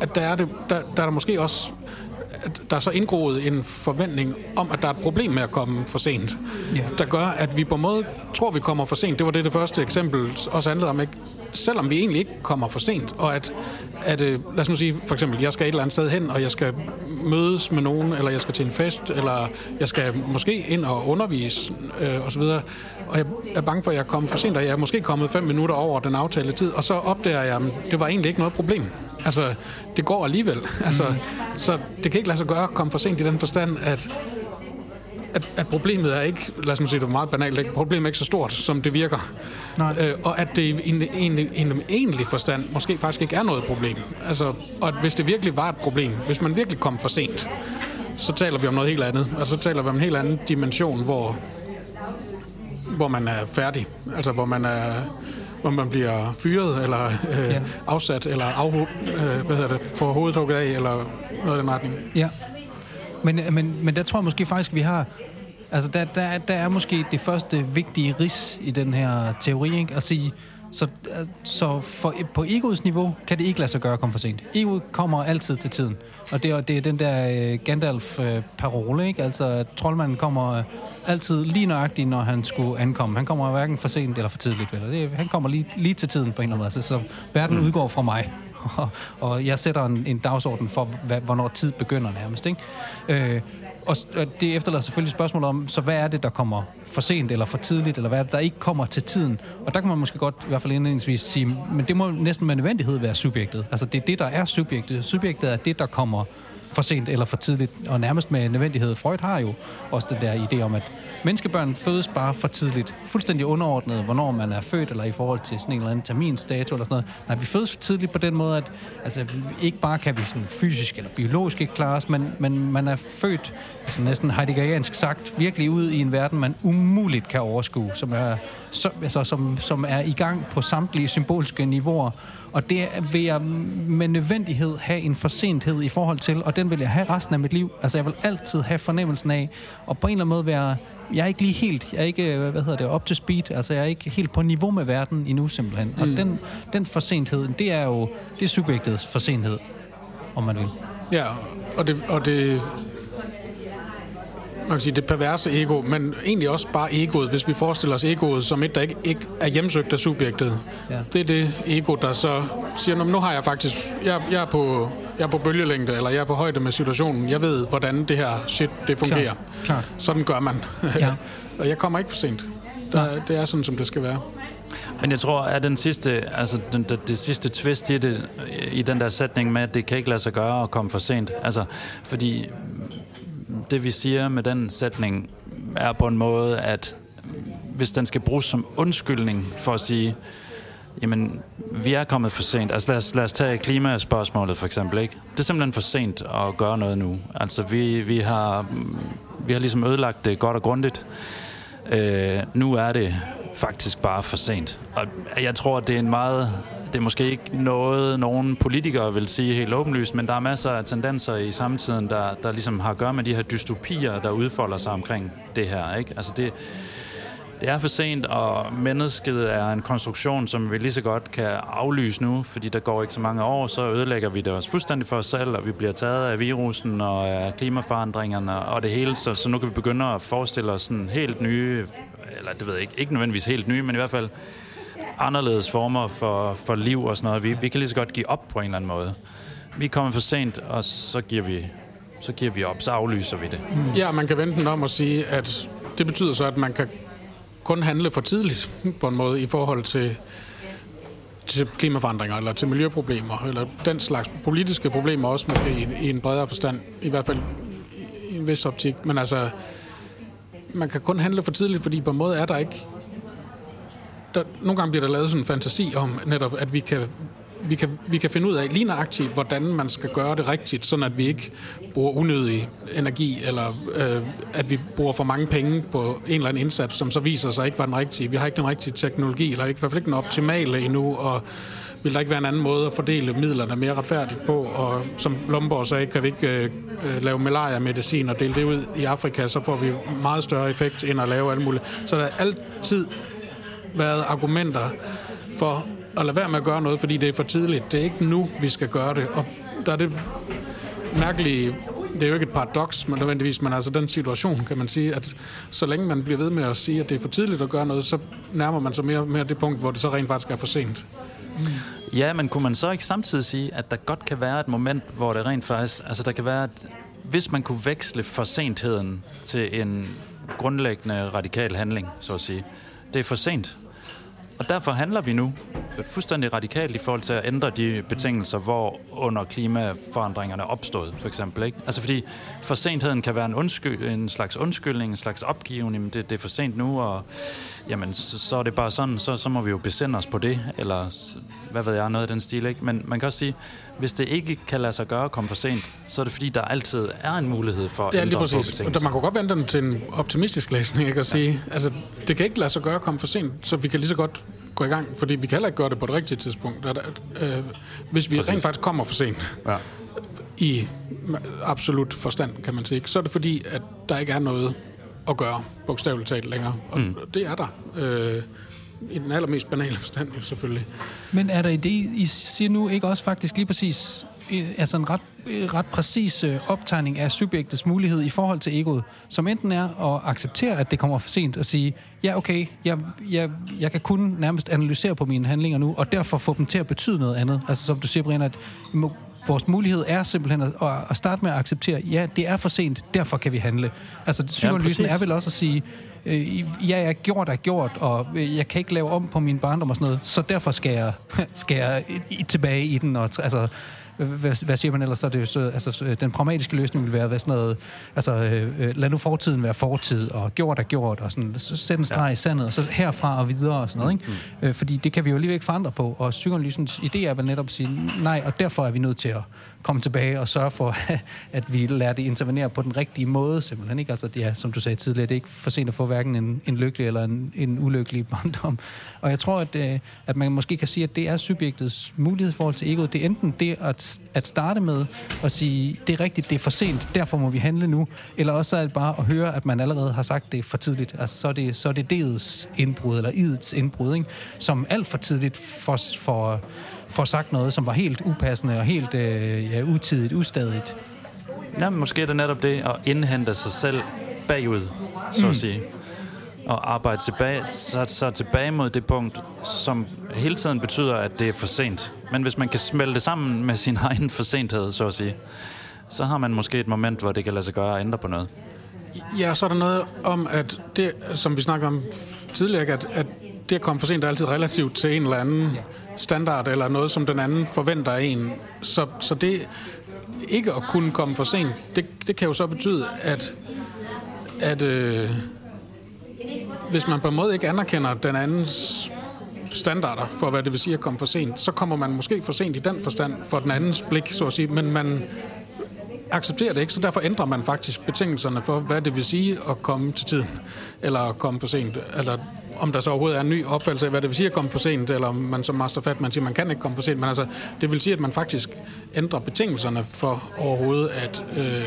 Speaker 4: at der er, det, der, der er der måske også at der er så indgroet en forventning om, at der er et problem med at komme for sent.
Speaker 1: Ja.
Speaker 4: Der gør, at vi på en måde tror, vi kommer for sent. Det var det, det første eksempel også handlede om. Ikke? Selvom vi egentlig ikke kommer for sent. Og at, at øh, lad os nu sige, for eksempel, jeg skal et eller andet sted hen, og jeg skal mødes med nogen, eller jeg skal til en fest, eller jeg skal måske ind og undervise, øh, osv. Og jeg er bange for, at jeg er kommet for sent, og jeg er måske kommet fem minutter over den aftalte tid, og så opdager jeg, at det var egentlig ikke noget problem. Altså, det går alligevel. Altså, så det kan ikke lade sig gøre at komme for sent i den forstand, at at, at problemet er ikke, lad os sige det meget banalt, ikke? problemet er ikke så stort, som det virker.
Speaker 1: Nej.
Speaker 4: Øh, og at det i en, en, en egentlig forstand måske faktisk ikke er noget problem. Altså, og at hvis det virkelig var et problem, hvis man virkelig kom for sent, så taler vi om noget helt andet. Og så taler vi om en helt anden dimension, hvor, hvor man er færdig. Altså, hvor man er hvor man bliver fyret, eller øh,
Speaker 1: Ja.
Speaker 4: afsat, eller afho- øh, hvad hedder det, får hovedet af, eller noget i den retning.
Speaker 1: Ja. Men, men, men der tror jeg måske faktisk, vi har... Altså, der, der, der er måske det første vigtige ris i den her teori, ikke? At sige, så, så for, på egoets niveau kan det ikke lade sig gøre at komme for sent. Egoet kommer altid til tiden. Og det er, det er den der uh, Gandalf-parole, ikke? Altså, troldmanden kommer øh, altid lige nøjagtigt, når han skulle ankomme. Han kommer hverken for sent eller for tidligt. Vel? Det, han kommer lige, lige til tiden på en eller anden måde. Så, så verden mm. udgår fra mig og, og jeg sætter en, en dagsorden for, hvad, hvornår tid begynder nærmest. Ikke? Øh, og og det efterlader selvfølgelig spørgsmålet om, så hvad er det, der kommer for sent eller for tidligt, eller hvad er det, der ikke kommer til tiden? Og der kan man måske godt, i hvert fald indledningsvis, sige, men det må næsten med nødvendighed være subjektet. Altså det er det, der er subjektet. Subjektet er det, der kommer for sent eller for tidligt, og nærmest med nødvendighed. Freud har jo også den der idé om, at menneskebørn fødes bare for tidligt. Fuldstændig underordnet, hvornår man er født, eller i forhold til sådan en eller anden terminsdato eller sådan noget. Nej, vi fødes for tidligt på den måde, at altså, ikke bare kan vi sådan fysisk eller biologisk ikke klare os, men, men man er født, altså næsten heideggeriansk sagt, virkelig ud i en verden, man umuligt kan overskue, som er, så, altså, som, som er i gang på samtlige symbolske niveauer. Og det vil jeg med nødvendighed have en forsenthed i forhold til, og den vil jeg have resten af mit liv. Altså jeg vil altid have fornemmelsen af, og på en eller anden måde være, jeg er ikke lige helt, jeg er ikke, hvad hedder det, up to speed, altså jeg er ikke helt på niveau med verden endnu simpelthen. Og den, den forsenthed, det er jo, det er subjektets forsenthed, om man vil.
Speaker 4: Ja, og det, og det, man kan sige, det perverse ego, men egentlig også bare egoet, hvis vi forestiller os egoet som et, der ikke, ikke er hjemsøgt af subjektet.
Speaker 1: Ja.
Speaker 4: Det er det ego, der så siger, "Nå, men nu har jeg faktisk, jeg, jeg, er på, jeg er på bølgelængde, eller jeg er på højde med situationen. Jeg ved, hvordan det her shit, det fungerer.
Speaker 1: Klart, klart.
Speaker 4: Sådan gør man.
Speaker 1: Ja.
Speaker 4: og jeg kommer ikke for sent. Der, det er sådan, som det skal være.
Speaker 3: Men jeg tror, at den sidste, altså den, det, det sidste twist i det, i den der sætning med, at det kan ikke lade sig gøre at komme for sent. Altså, fordi det vi siger med den sætning er på en måde, at hvis den skal bruges som undskyldning for at sige, jamen, vi er kommet for sent. Altså lad os, lad os tage klimaspørgsmålet for eksempel, ikke? Det er simpelthen for sent at gøre noget nu. Altså vi, vi, har, vi har ligesom ødelagt det godt og grundigt. Øh, nu er det faktisk bare for sent. Og jeg tror, at det er en meget... Det er måske ikke noget, nogen politikere vil sige helt åbenlyst, men der er masser af tendenser i samtiden, der, der ligesom har at gøre med de her dystopier, der udfolder sig omkring det her. Ikke? Altså det, det er for sent, og mennesket er en konstruktion, som vi lige så godt kan aflyse nu, fordi der går ikke så mange år, så ødelægger vi det også fuldstændig for os selv, og vi bliver taget af virusen og af klimaforandringerne og det hele, så, så nu kan vi begynde at forestille os sådan helt nye, eller det ved jeg ikke, ikke nødvendigvis helt nye, men i hvert fald anderledes former for, for liv og sådan noget. Vi, vi kan lige så godt give op på en eller anden måde. Vi er kommet for sent, og så giver vi, så giver vi op, så aflyser vi det.
Speaker 4: Ja, man kan vente den om at sige, at det betyder så, at man kan kun handle for tidligt på en måde i forhold til, til klimaforandringer eller til miljøproblemer, eller den slags politiske problemer også måske i, i en bredere forstand, i hvert fald i en vis optik. Men altså, man kan kun handle for tidligt, fordi på en måde er der ikke... Der, nogle gange bliver der lavet sådan en fantasi om netop, at vi kan vi kan, vi kan finde ud af lige nøjagtigt, hvordan man skal gøre det rigtigt, sådan at vi ikke bruger unødig energi, eller øh, at vi bruger for mange penge på en eller anden indsats, som så viser sig ikke var den rigtige. Vi har ikke den rigtige teknologi, eller ikke, i hvert fald ikke den optimale endnu, og vil der ikke være en anden måde at fordele midlerne mere retfærdigt på, og som Lomborg sagde, kan vi ikke øh, øh lave malaria-medicin og dele det ud i Afrika, så får vi meget større effekt end at lave alt muligt. Så der er altid været argumenter for at lade være med at gøre noget, fordi det er for tidligt. Det er ikke nu, vi skal gøre det. Og der er det mærkelige, det er jo ikke et paradoks, men nødvendigvis, men altså den situation, kan man sige, at så længe man bliver ved med at sige, at det er for tidligt at gøre noget, så nærmer man sig mere og mere det punkt, hvor det så rent faktisk er for sent.
Speaker 3: Ja, men kunne man så ikke samtidig sige, at der godt kan være et moment, hvor det rent faktisk... Altså, der kan være... at hvis man kunne veksle for sentheden til en grundlæggende radikal handling, så at sige. Det er for sent. Og derfor handler vi nu fuldstændig radikalt i forhold til at ændre de betingelser, hvor under klimaforandringerne opstod, for eksempel. Ikke? Altså fordi forsentheden kan være en, undskyld, en slags undskyldning, en slags opgivning, men det, det er for sent nu, og jamen, så, så er det bare sådan, så, så må vi jo besende os på det, eller hvad ved jeg, noget af den stil. Ikke? Men man kan også sige, hvis det ikke kan lade sig gøre at komme for sent, så er det fordi, der altid er en mulighed for at
Speaker 4: Ja,
Speaker 3: ændre
Speaker 4: lige
Speaker 3: på
Speaker 4: præcis. Og der, man kunne godt vente den til en optimistisk læsning, ikke? At sige, altså, det kan ikke lade sig gøre at komme for sent, så vi kan lige så godt gå i gang, fordi vi kan heller ikke gøre det på det rigtige tidspunkt. At, øh, hvis vi
Speaker 3: Præcis.
Speaker 4: rent faktisk kommer for sent,
Speaker 3: Ja.
Speaker 4: i absolut forstand, kan man sige. Så er det fordi, at der ikke er noget at gøre, bogstaveligt talt længere. Og mm. det er der. Øh, i den allermest banale forstand, jo selvfølgelig.
Speaker 1: Men er der i det, I siger nu ikke også faktisk lige præcis øh, altså en ret, øh, ret præcis øh, optegning af subjektets mulighed i forhold til egoet, som enten er at acceptere, at det kommer for sent, og sige, ja okay, jeg, jeg, jeg kan kun nærmest analysere på mine handlinger nu, og derfor få dem til at betyde noget andet. Altså som du siger, Brian, at må- vores mulighed er simpelthen at, at- starte med at acceptere, ja, det er for sent, derfor kan vi handle. Altså psykoanalysen
Speaker 3: præcis.
Speaker 1: er vel også at sige, øh, ja, jeg gjort er gjort, og øh, jeg kan ikke lave om på min barndom og sådan noget, så derfor skal jeg, skal jeg i, i, tilbage i den. Og, altså, hvad, hvad siger man ellers? Så er det jo så, altså, så, den pragmatiske løsning vil være hvad sådan noget, altså, øh, øh, lad nu fortiden være fortid, og gjort er gjort, og sådan, så sæt en streg ja. i sandet, og så herfra og videre og sådan noget. Ikke? Mm. Øh, fordi det kan vi jo alligevel ikke forandre på, og psykoanalysens idé er vel netop at sige, nej, og derfor er vi nødt til at komme tilbage og sørge for, at vi lærer det intervenere på den rigtige måde, simpelthen. Ikke? Altså, det er, som du sagde tidligere, det er ikke for sent at få hverken en, en lykkelig eller en, en ulykkelig barndom. Og jeg tror, at, øh, at man måske kan sige, at det er subjektets mulighed i forhold til egoet. Det er enten det at, at starte med at sige, det er rigtigt, det er for sent, derfor må vi handle nu, eller også er det bare at høre, at man allerede har sagt det for tidligt. Altså, så er det, så er det dets indbrud, eller idets indbrud, ikke? som alt for tidligt får, får, får sagt noget, som var helt upassende og helt øh, ja, utidigt, ustadigt.
Speaker 3: Ja, måske er det netop det at indhente sig selv bagud, så at sige. Og arbejde tilbage, så, så tilbage mod det punkt, som hele tiden betyder, at det er for sent. Men hvis man kan smelte det sammen med sin egen forsenthed, så at sige, så har man måske et moment, hvor det kan lade sig gøre at ændre på noget.
Speaker 4: Ja, så er der noget om, at det, som vi snakker om tidligere, at, at det at komme for sent er altid relativt til en eller anden standard, eller noget, som den anden forventer af en. Så, så det ikke at kunne komme for sent, det, det kan jo så betyde, at, at øh, hvis man på en måde ikke anerkender den andens standarder for, hvad det vil sige at komme for sent, så kommer man måske for sent i den forstand for den andens blik, så at sige, men man accepterer det ikke, så derfor ændrer man faktisk betingelserne for, hvad det vil sige at komme til tiden, eller at komme for sent, eller om der så overhovedet er en ny opfattelse af, hvad det vil sige at komme for sent, eller om man som Master Fatman siger, man kan ikke komme for sent, men altså, det vil sige, at man faktisk ændrer betingelserne for overhovedet at øh,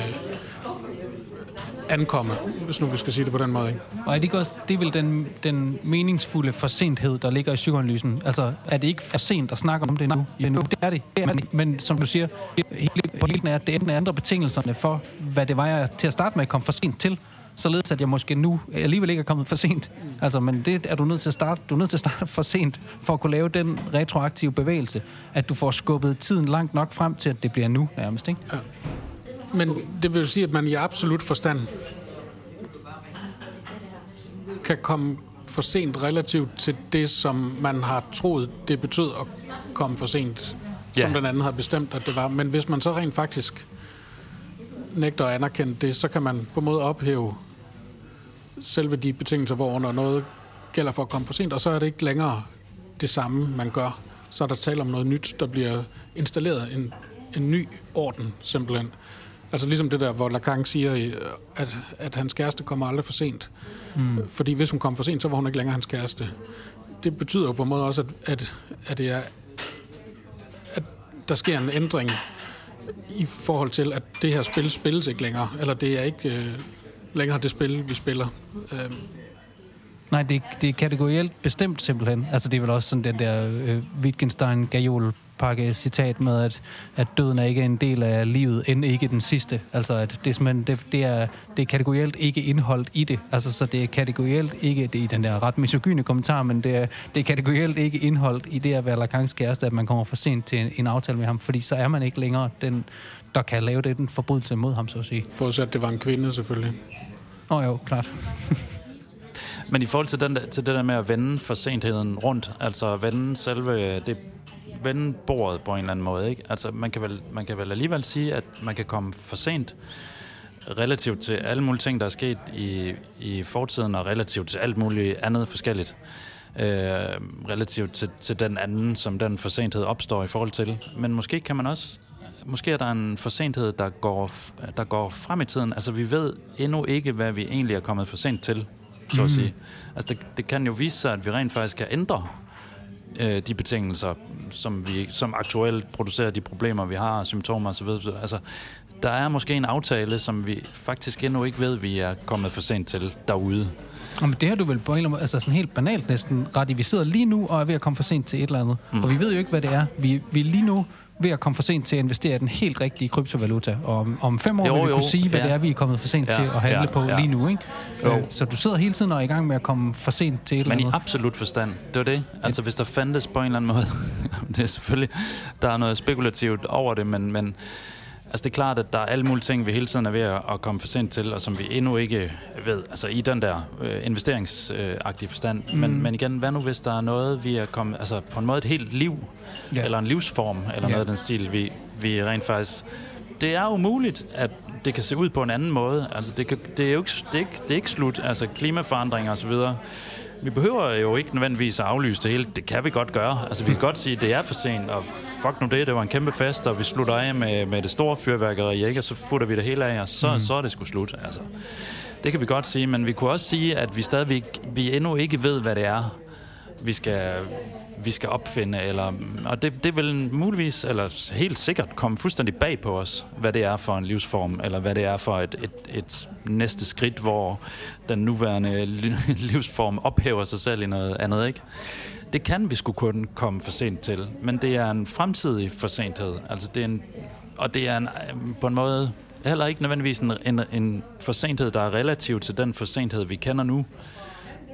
Speaker 4: ankomme, hvis nu vi skal sige det på den måde. Ikke?
Speaker 1: Og er det ikke også, det er vel den, den meningsfulde forsenthed, der ligger i psykoanalysen? Altså, er det ikke for sent at snakke om det nu? Ja, nu det er det. det er man, men som du siger, hele pointen er, det enten ændrer betingelserne for, hvad det var, jeg til at starte med kom for sent til, således at jeg måske nu alligevel ikke er kommet for sent. Altså, men det er du nødt til at starte. Du er nødt til at starte for sent, for at kunne lave den retroaktive bevægelse, at du får skubbet tiden langt nok frem til, at det bliver nu nærmest, ikke?
Speaker 4: Men det vil jo sige, at man i absolut forstand kan komme for sent relativt til det, som man har troet, det betød at komme for sent, ja. som den anden har bestemt, at det var. Men hvis man så rent faktisk nægter at anerkende det, så kan man på en måde ophæve selve de betingelser, hvorunder noget gælder for at komme for sent, og så er det ikke længere det samme, man gør. Så er der tale om noget nyt, der bliver installeret en, en ny orden, simpelthen. Altså ligesom det der, hvor Lacan siger, i, at, at hans kæreste kommer aldrig for sent. Mm. Fordi hvis hun kom for sent, så var hun ikke længere hans kæreste. Det betyder jo på en måde også, at, at, at, det er, at der sker en ændring i forhold til, at det her spil spilles ikke længere. Eller det er ikke øh, længere det spil, vi spiller. Øh,
Speaker 1: Nej, det, det er kategorielt bestemt simpelthen. Altså det er vel også sådan den der øh, wittgenstein gajol pakke citat med, at, at døden er ikke en del af livet, end ikke den sidste. Altså at det er simpelthen, det, det, er, det er kategorielt ikke indholdt i det. Altså så det er kategorielt ikke, det er i den der ret misogyne kommentar, men det er, det er kategorielt ikke indholdt i det at være Lacans kæreste, at man kommer for sent til en, en aftale med ham, fordi så er man ikke længere den, der kan lave det, den forbrydelse mod ham, så at sige.
Speaker 4: forudsat, det var en kvinde selvfølgelig.
Speaker 1: Åh oh, jo, klart.
Speaker 3: Men i forhold til, den der, til det der med at vende for sentheden rundt, altså vende selve det vende bordet på en eller anden måde, ikke? Altså man kan, vel, man kan vel alligevel sige, at man kan komme for sent relativt til alle mulige ting, der er sket i, i fortiden, og relativt til alt muligt andet forskelligt. Øh, relativt til, til den anden, som den forsenthed opstår i forhold til. Men måske kan man også måske er der en forsenthed, der går, der går frem i tiden. Altså, vi ved endnu ikke, hvad vi egentlig er kommet for sent til, så at sige. Altså, det, det kan jo vise sig, at vi rent faktisk kan ændre øh, de betingelser, som vi som aktuelt producerer de problemer, vi har, symptomer osv. Altså, der er måske en aftale, som vi faktisk endnu ikke ved, vi er kommet for sent til derude.
Speaker 1: Jamen, det har du vel på en eller anden måde, altså sådan helt banalt næsten ratificeret lige nu, og er ved at komme for sent til et eller andet. Mm. Og vi ved jo ikke, hvad det er. Vi, vi er lige nu ved at komme for sent til at investere i den helt rigtige kryptovaluta. Og om, om fem år
Speaker 3: Jo,
Speaker 1: vil vi
Speaker 3: jo,
Speaker 1: kunne sige, hvad
Speaker 3: ja.
Speaker 1: det er, vi er kommet for sent
Speaker 3: Ja,
Speaker 1: til at handle
Speaker 3: ja,
Speaker 1: på
Speaker 3: ja.
Speaker 1: lige nu. Ikke?
Speaker 3: Jo.
Speaker 1: Øh, Så du sidder hele tiden og er i gang med at komme for sent til et
Speaker 3: Men i
Speaker 1: eller andet.
Speaker 3: absolut forstand, det var det. Altså hvis der fandtes på en eller anden måde, det er selvfølgelig, der er noget spekulativt over det, men, men altså det er klart, at der er alle mulige ting, vi hele tiden er ved at, at komme for sent til, og som vi endnu ikke ved, altså i den der øh, investeringsagtige forstand. Mm. Men, men igen, hvad nu hvis der er noget, vi er kommet, altså på en måde et helt liv,
Speaker 1: ja.
Speaker 3: eller en livsform, eller
Speaker 1: Ja.
Speaker 3: noget af den stil, vi, vi rent faktisk... Det er umuligt, at det kan se ud på en anden måde. Altså, det, kan, det, er jo ikke, det, er ikke, det er ikke slut. Altså, klimaforandringer og så videre. Vi behøver jo ikke nødvendigvis at aflyse det hele. Det kan vi godt gøre. Altså, vi kan godt sige, at det er for sent, og fuck nu det, det var en kæmpe fest, og vi slutter af med, med det store fyrværkeri, ikke? og så futter vi det hele af, og så, mm. så er det sgu slut. Altså, det kan vi godt sige, men vi kunne også sige, at vi stadigvæk vi endnu ikke ved, hvad det er, vi skal, vi skal opfinde, eller, og det, det vil muligvis, eller helt sikkert, komme fuldstændig bag på os, hvad det er for en livsform, eller hvad det er for et, et, et næste skridt, hvor den nuværende livsform ophæver sig selv i noget andet, ikke? Det kan vi skulle kun komme for sent til, men det er en fremtidig forsenthed. Altså det er en, og det er en, øh, på en måde heller ikke nødvendigvis en, en, en forsenthed, der er relativ til den forsenthed, vi kender nu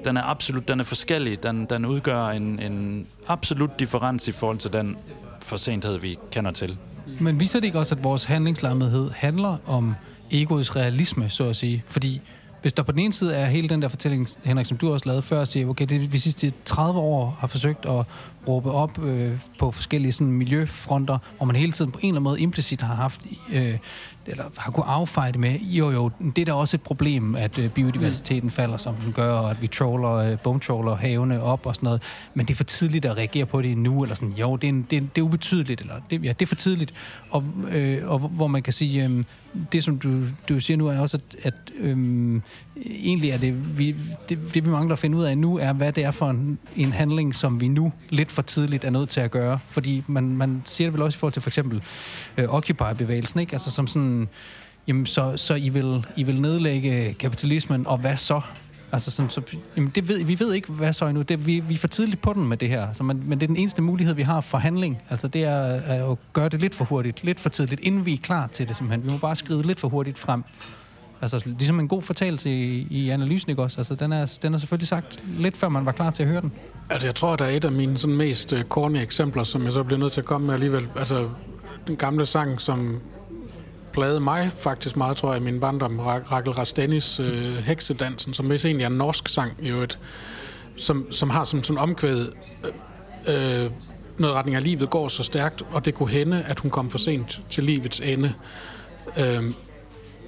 Speaker 3: den er absolut, den er forskellig. Den, den udgør en, en absolut differens i forhold til den forsenthed, vi kender til.
Speaker 1: Men viser det ikke også, at vores handlingslammethed handler om egoets realisme, så at sige? Fordi hvis der på den ene side er hele den der fortælling, Henrik, som du også lavede før, siger, okay, det vi sidste 30 år har forsøgt at råbe op øh, på forskellige sådan, miljøfronter, hvor man hele tiden på en eller anden måde implicit har haft, øh, eller har kunnet affeje det med, jo jo, det er da også et problem, at øh, biodiversiteten falder, som den gør, og at vi troller, øh, bonetroller havene op og sådan noget, men det er for tidligt at reagere på det nu, eller sådan, jo, det er, en, det er, det er ubetydeligt, eller det, ja, det er for tidligt, og, øh, og hvor man kan sige, øh, det som du, du siger nu er også, at, at øh, egentlig er det vi, det, det, vi mangler at finde ud af nu, er, hvad det er for en, en handling, som vi nu lidt for tidligt er nødt til at gøre. Fordi man, man siger det vel også i forhold til for eksempel øh, Occupy-bevægelsen, ikke? Altså som sådan, jamen så, så I, vil, I vil nedlægge kapitalismen, og hvad så? Altså sådan, så, jamen det ved, vi ved ikke, hvad så endnu. Det, vi, vi er for tidligt på den med det her. Så man, men det er den eneste mulighed, vi har for handling. Altså det er, er at gøre det lidt for hurtigt, lidt for tidligt, inden vi er klar til det simpelthen. Vi må bare skride lidt for hurtigt frem. Altså ligesom en god fortalelse i, i analysen, ikke også? Altså den er, den er selvfølgelig sagt lidt før man var klar til at høre den.
Speaker 4: Altså, jeg tror, der er et af mine sådan, mest uh, corny eksempler, som jeg så bliver nødt til at komme med alligevel. Altså, den gamle sang, som plagede mig faktisk meget, tror jeg, i min barndom, Rakel Rastanis øh, Heksedansen, som vist egentlig er en norsk sang, i øvrigt, som, som har som sådan omkvæd øh, øh, noget retning af livet går så stærkt, og det kunne hende, at hun kom for sent til livets ende. Øh,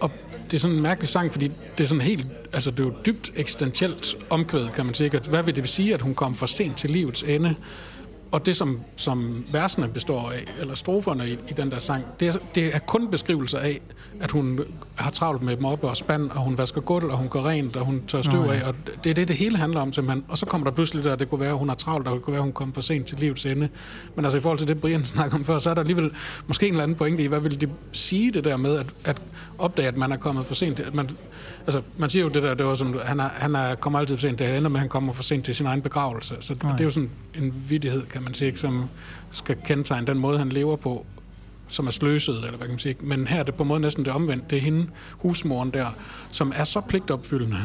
Speaker 4: og det er sådan en mærkelig sang, fordi det er sådan helt, altså det er jo dybt eksistentielt omkvæd, kan man sige. At Hvad vil det sige, at hun kom for sent til livets ende? Og det, som, som versene består af, eller stroferne i, i den der sang, det er, det er kun beskrivelser af, at hun har travlt med dem op og spand, og hun vasker gulv, og hun går rent, og hun tør støv
Speaker 1: ja.
Speaker 4: af, og det er det, det hele handler om simpelthen. Og så kommer der pludselig der, at det kunne være, at hun har travlt, og det kunne være, at hun kom for sent til livets ende. Men altså i forhold til det, Brian snakkede om før, så er der alligevel måske en eller anden pointe i, hvad vil det sige det der med at, at opdage, at man er kommet for sent. At man, altså, man siger jo det der, det var sådan, han, er, han er, kommer altid for sent, det ender med, at han kommer for sent til sin egen begravelse. Så
Speaker 1: Nej.
Speaker 4: det er jo sådan en vidighed, kan man sige, ikke, som skal kendetegne den måde, han lever på, som er sløset, eller hvad kan man sige. Men her er det på en måde næsten det omvendt. Det er hende, husmoren der, som er så pligtopfyldende,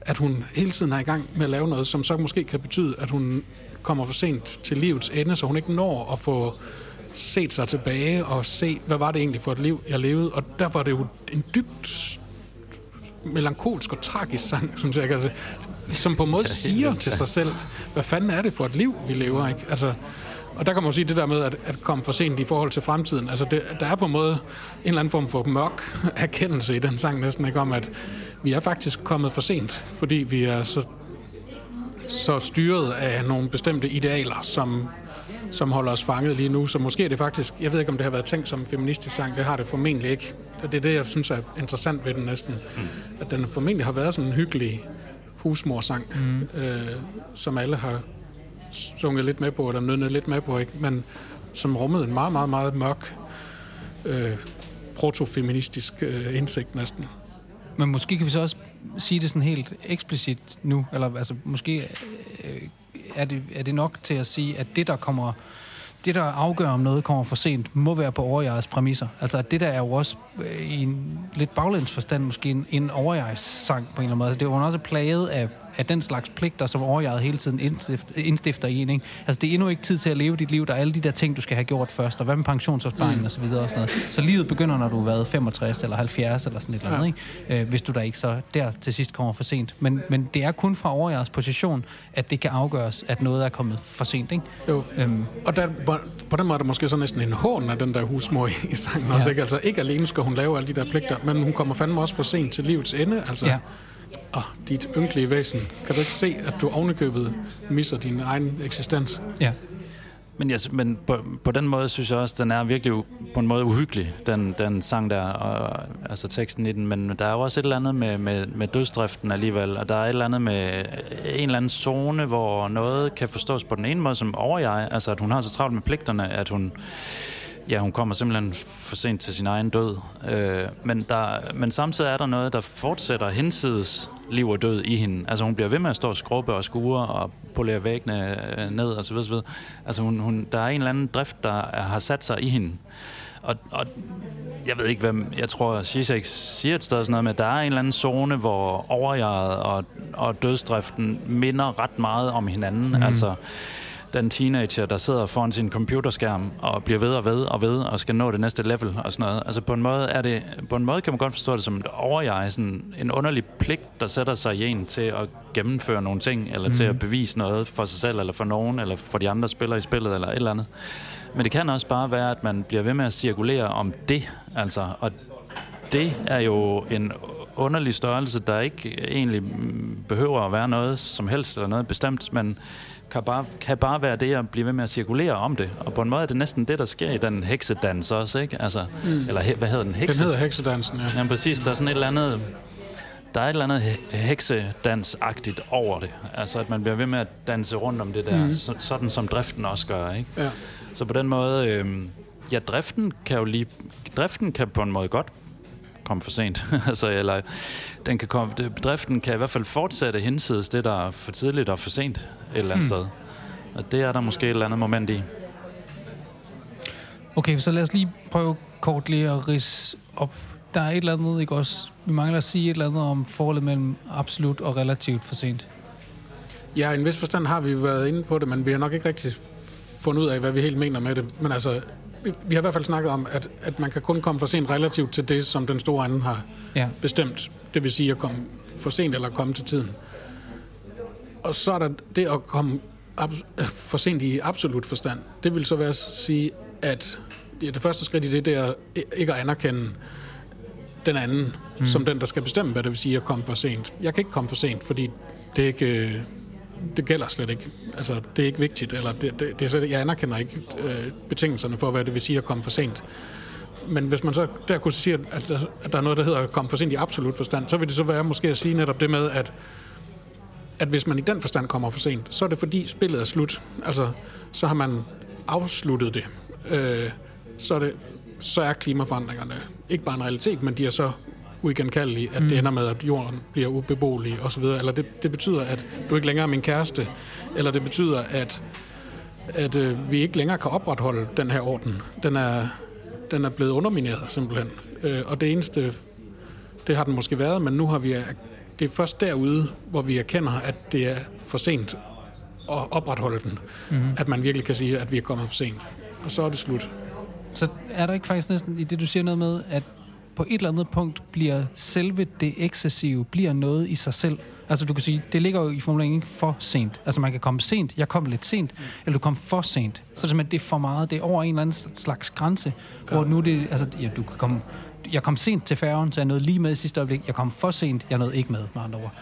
Speaker 4: at hun hele tiden er i gang med at lave noget, som så måske kan betyde, at hun kommer for sent til livets ende, så hun ikke når at få set sig tilbage og se, hvad var det egentlig for et liv, jeg levede. Og derfor er det jo en dybt melankolsk og tragisk sang, synes jeg. Altså, som på en måde siger til sig selv, hvad fanden er det for et liv, vi lever, ikke? Altså, og der kan man jo sige det der med at, at komme for sent i forhold til fremtiden. Altså det, der er på en måde en eller anden form for mørk erkendelse i den sang næsten, ikke? om at vi er faktisk kommet for sent, fordi vi er så, så styret af nogle bestemte idealer, som, som holder os fanget lige nu. Så måske er det faktisk, jeg ved ikke om det har været tænkt som en feministisk sang, det har det formentlig ikke. Det er det, jeg synes er interessant ved den næsten. Mm. At den formentlig har været sådan en hyggelig husmorsang, mm. øh, som alle har sunget lidt med på, eller nynnet lidt med på, ikke? men som rummede en meget, meget, meget mørk øh, protofeministisk øh, indsigt næsten.
Speaker 1: Men måske kan vi så også sige det sådan helt eksplicit nu, eller altså måske øh, er, det, er det nok til at sige, at det, der kommer det, der afgør, om noget kommer for sent, må være på overjegets præmisser. Altså, det der er jo også øh, i en lidt baglæns forstand måske en, en overjegs sang på en eller anden måde. Altså, det er jo også plaget af, af den slags pligter, som overjeget hele tiden indstift, indstifter i en. Ikke? Altså, det er endnu ikke tid til at leve dit liv. Der er alle de der ting, du skal have gjort først, og hvad med pensionsopsparing mm. og så videre og sådan noget. Så livet begynder, når du har været 65 eller 70 eller sådan et eller andet, ikke? Øh, hvis du da ikke så der til sidst kommer for sent. Men, men det er kun fra overjegets position, at det kan afgøres, at noget er kommet for sent. Ikke?
Speaker 4: Jo. Øhm. Og der, på, på den måde er det måske så næsten en hån af den der husmor i, i sangen også, ikke? Altså ikke alene skal hun lave alle de der pligter, men hun kommer fandme også for sent til livets ende, altså.
Speaker 1: Ja.
Speaker 4: Åh, dit ynkelige væsen. Kan du ikke se, at du ovenikøbet misser din egen eksistens?
Speaker 1: Ja.
Speaker 3: Men, jeg, men på, på den måde synes jeg også, den er virkelig på en måde uhyggelig, den, den sang der, og, altså teksten i den. Men der er jo også et eller andet med, med, med dødsdriften alligevel, og der er et eller andet med en eller anden zone, hvor noget kan forstås på den ene måde som overjeg, altså at hun har så travlt med pligterne, at hun ja, hun kommer simpelthen for sent til sin egen død. Øh, men, der, men samtidig er der noget, der fortsætter hensides liv og død i hende. Altså hun bliver ved med at stå og skrubbe og skure og polere væggene øh, ned og så videre. Så videre. Altså hun, hun, der er en eller anden drift, der er, har sat sig i hende. Og, og jeg ved ikke, hvem, jeg tror, Zizek siger et sted sådan noget med, at der er en eller anden zone, hvor overjeget og, og dødsdriften minder ret meget om hinanden. Mm. Altså, den teenager, der sidder foran sin computerskærm og bliver ved og ved og ved og skal nå det næste level og sådan noget. Altså på en måde, er det, på en måde kan man godt forstå det som et overjeg, sådan en underlig pligt, der sætter sig i en til at gennemføre nogle ting, eller mm. til at bevise noget for sig selv, eller for nogen, eller for de andre spillere i spillet, eller et eller andet. Men det kan også bare være, at man bliver ved med at cirkulere om det, altså, og det er jo en underlig størrelse, der ikke egentlig behøver at være noget som helst, eller noget bestemt, men kan bare, kan bare være det at blive ved med at cirkulere om det. Og på en måde er det næsten det, der sker i den heksedans også, ikke? Altså, mm. Eller he, hvad hedder den?
Speaker 4: Hekse? Den hedder heksedansen, ja.
Speaker 3: Ja, præcis. Der er sådan et eller andet... Der er et eller andet he- heksedansagtigt over det. Altså, at man bliver ved med at danse rundt om det der, mm. så, sådan som driften også gør, ikke?
Speaker 4: ja.
Speaker 3: Så på den måde... Øh, ja, driften kan jo lige... Driften kan på en måde godt komme for sent. altså, eller den kan komme, det, driften kan i hvert fald fortsætte hinsides det, der er for tidligt og for sent et eller andet
Speaker 1: Hmm.
Speaker 3: sted. Og det er der måske et eller andet moment i.
Speaker 1: Okay, så lad os lige prøve kort lige at rise op. Der er et eller andet, ikke også? Vi mangler at sige et eller andet om forholdet mellem absolut og relativt for sent.
Speaker 4: Ja, i en vis forstand har vi været inde på det, men vi har nok ikke rigtig fundet ud af, hvad vi helt mener med det. Men altså, vi, har i hvert fald snakket om, at, at man kan kun komme for sent relativt til det, som den store anden har
Speaker 1: Ja.
Speaker 4: bestemt. Det vil sige at komme for sent eller komme til tiden. Og så er der det at komme abs- øh, for sent i absolut forstand. Det vil så være at sige, at det, er det første skridt i det, det er ikke at anerkende den anden, mm. som den, der skal bestemme, hvad det vil sige at komme for sent. Jeg kan ikke komme for sent, fordi det er ikke... Det gælder slet ikke. Altså, det er ikke vigtigt. Eller det, det, det er slet, jeg anerkender ikke øh, betingelserne for, hvad det vil sige at komme for sent. Men hvis man så der kunne sige, at der, at der er noget, der hedder at komme for sent i absolut forstand, så vil det så være måske at sige netop det med, at, at hvis man i den forstand kommer for sent, så er det fordi spillet er slut. Altså, så har man afsluttet det. Øh, så, er det så er klimaforandringerne ikke bare en realitet, men de er så uigenkaldelige, at mm. det ender med, at jorden bliver ubeboelig osv. Eller det, det betyder, at du ikke længere er min kæreste. Eller det betyder, at, at øh, vi ikke længere kan opretholde den her orden. Den er, den er blevet undermineret simpelthen. Øh, og det eneste, det har den måske været, men nu har vi, det er først derude, hvor vi erkender, at det er for sent at opretholde den. Mm-hmm. At man virkelig kan sige, at vi er kommet for sent. Og så er det slut.
Speaker 1: Så er der ikke faktisk næsten i det, du siger noget med, at på et eller andet punkt bliver selve det excessive, bliver noget i sig selv. Altså du kan sige, det ligger jo i formuleringen ikke for sent. Altså man kan komme sent, jeg kom lidt sent, eller du kom for sent. Så er det simpelthen, det er for meget, det er over en eller anden slags grænse, hvor nu det, altså ja, du kan komme, jeg kom sent til færgen, så jeg nåede lige med i sidste øjeblik. Jeg kom for sent, jeg nåede ikke med, med andre ord.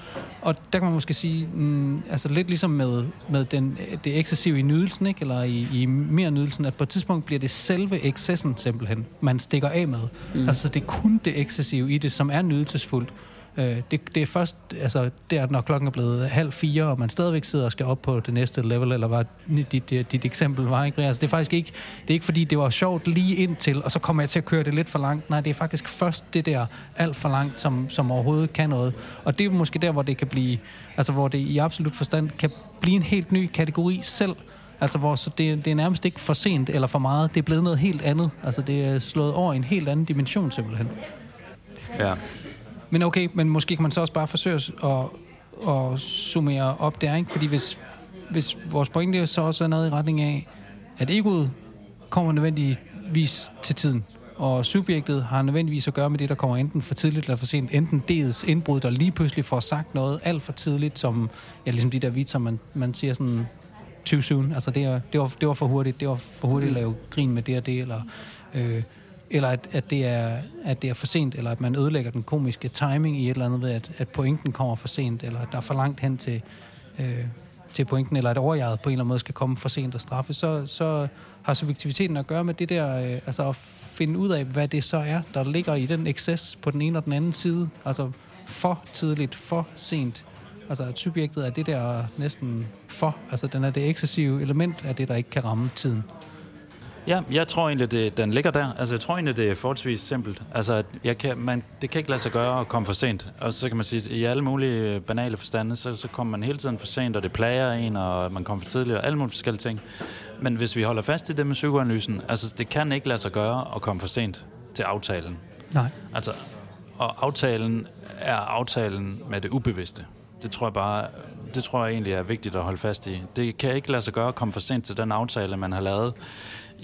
Speaker 1: Og der kan man måske sige, mm, altså lidt ligesom med, med den, det excessive i nydelsen, ikke? eller i, i mere nydelsen, at på et tidspunkt bliver det selve excessen simpelthen, man stikker af med. Mm. Altså det er kun det excessive i det, som er nydelsesfuldt. Øh, det, det er først, altså, der, når klokken er blevet halv fire, og man stadigvæk sidder og skal op på det næste level, eller hvad dit, dit, dit eksempel var, ikke? Altså, det er faktisk ikke, det er ikke fordi, det var sjovt lige indtil, og så kommer jeg til at køre det lidt for langt. Nej, det er faktisk først det der alt for langt, som, som overhovedet kan noget. Og det er måske der, hvor det kan blive, altså hvor det i absolut forstand kan blive en helt ny kategori selv, Altså, hvor så det, det er nærmest ikke for sent eller for meget. Det er blevet noget helt andet. Altså, det er slået over i en helt anden dimension, simpelthen.
Speaker 3: Ja.
Speaker 1: Men okay, men måske kan man så også bare forsøge at, at summere op der, ikke? Fordi hvis, hvis vores pointe så også er noget i retning af, at egoet kommer nødvendigvis til tiden, og subjektet har nødvendigvis at gøre med det, der kommer enten for tidligt eller for sent. Enten dels indbrud, der lige pludselig får sagt noget alt for tidligt, som ja, ligesom de der vitser, man, man siger sådan too soon. Altså det, er, det, var, det var for hurtigt. Det var for hurtigt at lave grin med det og det, eller, øh, eller at, at, det er, at det er for sent, eller at man ødelægger den komiske timing i et eller andet ved, at, at pointen kommer for sent, eller at der er for langt hen til, øh, til pointen, eller at overjaget på en eller anden måde skal komme for sent og straffe, så, så har subjektiviteten at gøre med det der, øh, altså at finde ud af, hvad det så er, der ligger i den excess på den ene og den anden side. Altså for tidligt, for sent. Altså at subjektet er det der næsten for, altså den er det excessive element af det, der ikke kan ramme tiden.
Speaker 3: Ja, jeg tror egentlig, det, den ligger der. Altså, jeg tror egentlig, det er forholdsvis simpelt. Altså, jeg kan, man, det kan ikke lade sig gøre at komme for sent. Og så kan man sige, at i alle mulige banale forstande, så, så kommer man hele tiden for sent, og det plager en, og man kommer for tidligt, og alle mulige forskellige ting. Men hvis vi holder fast i det med psykoanalysen, altså, det kan ikke lade sig gøre at komme for sent til aftalen.
Speaker 1: Nej.
Speaker 3: Altså, og aftalen er aftalen med det ubevidste. Det tror jeg bare, det tror jeg egentlig er vigtigt at holde fast i. Det kan ikke lade sig gøre at komme for sent til den aftale, man har lavet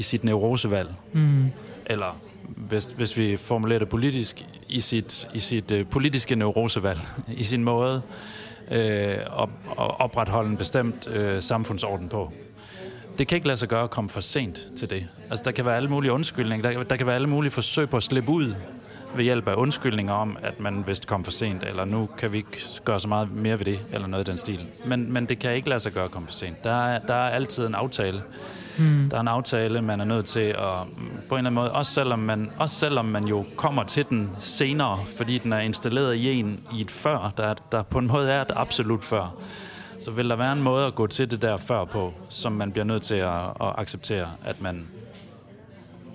Speaker 3: i sit neurosevalg.
Speaker 1: Mm.
Speaker 3: Eller hvis, hvis vi formulerer det politisk, i sit, i sit uh, politiske neurosevalg, i sin måde øh, at, at opretholde en bestemt øh, samfundsorden på. Det kan ikke lade sig gøre at komme for sent til det. Altså, der kan være alle mulige undskyldninger, der, der kan være alle mulige forsøg på at slippe ud ved hjælp af undskyldninger om, at man vist kom for sent, eller nu kan vi ikke gøre så meget mere ved det, eller noget i den stil. Men, men det kan ikke lade sig gøre at komme for sent. Der er, der er altid en aftale. Mm. Der er en aftale, man er nødt til at, på en eller anden måde, også selvom, man, også selvom man jo kommer til den senere, fordi den er installeret i en i et før, der, der på en måde er et absolut før, så vil der være en måde at gå til det der før på, som man bliver nødt til at, at acceptere, at man,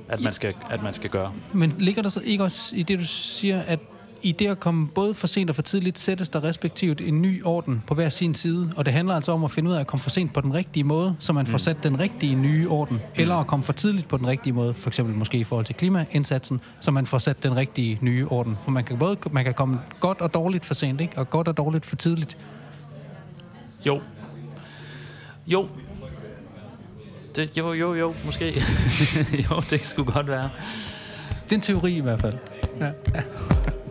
Speaker 3: at man, skal, at man skal gøre.
Speaker 1: Men ligger der så ikke også i det, du siger, at i det at komme både for sent og for tidligt, sættes der respektivt en ny orden på hver sin side, og det handler altså om at finde ud af at komme for sent på den rigtige måde, så man får sat den rigtige nye orden, eller at komme for tidligt på den rigtige måde, for eksempel måske i forhold til klimaindsatsen, så man får sat den rigtige nye orden. For man kan både man kan komme godt og dårligt for sent, ikke? og godt og dårligt for tidligt.
Speaker 3: Jo. Jo. Det, jo, jo, jo, måske. jo, det skulle godt være.
Speaker 1: Det er en teori i hvert fald. Ja.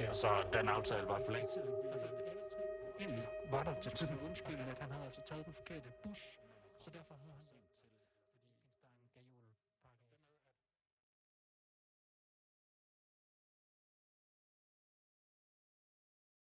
Speaker 2: derfor til at...
Speaker 3: Så den aftale var for længe
Speaker 2: Altså, egentlig var der til tiden undskyld, at han havde altså taget den forkerte bus, så derfor.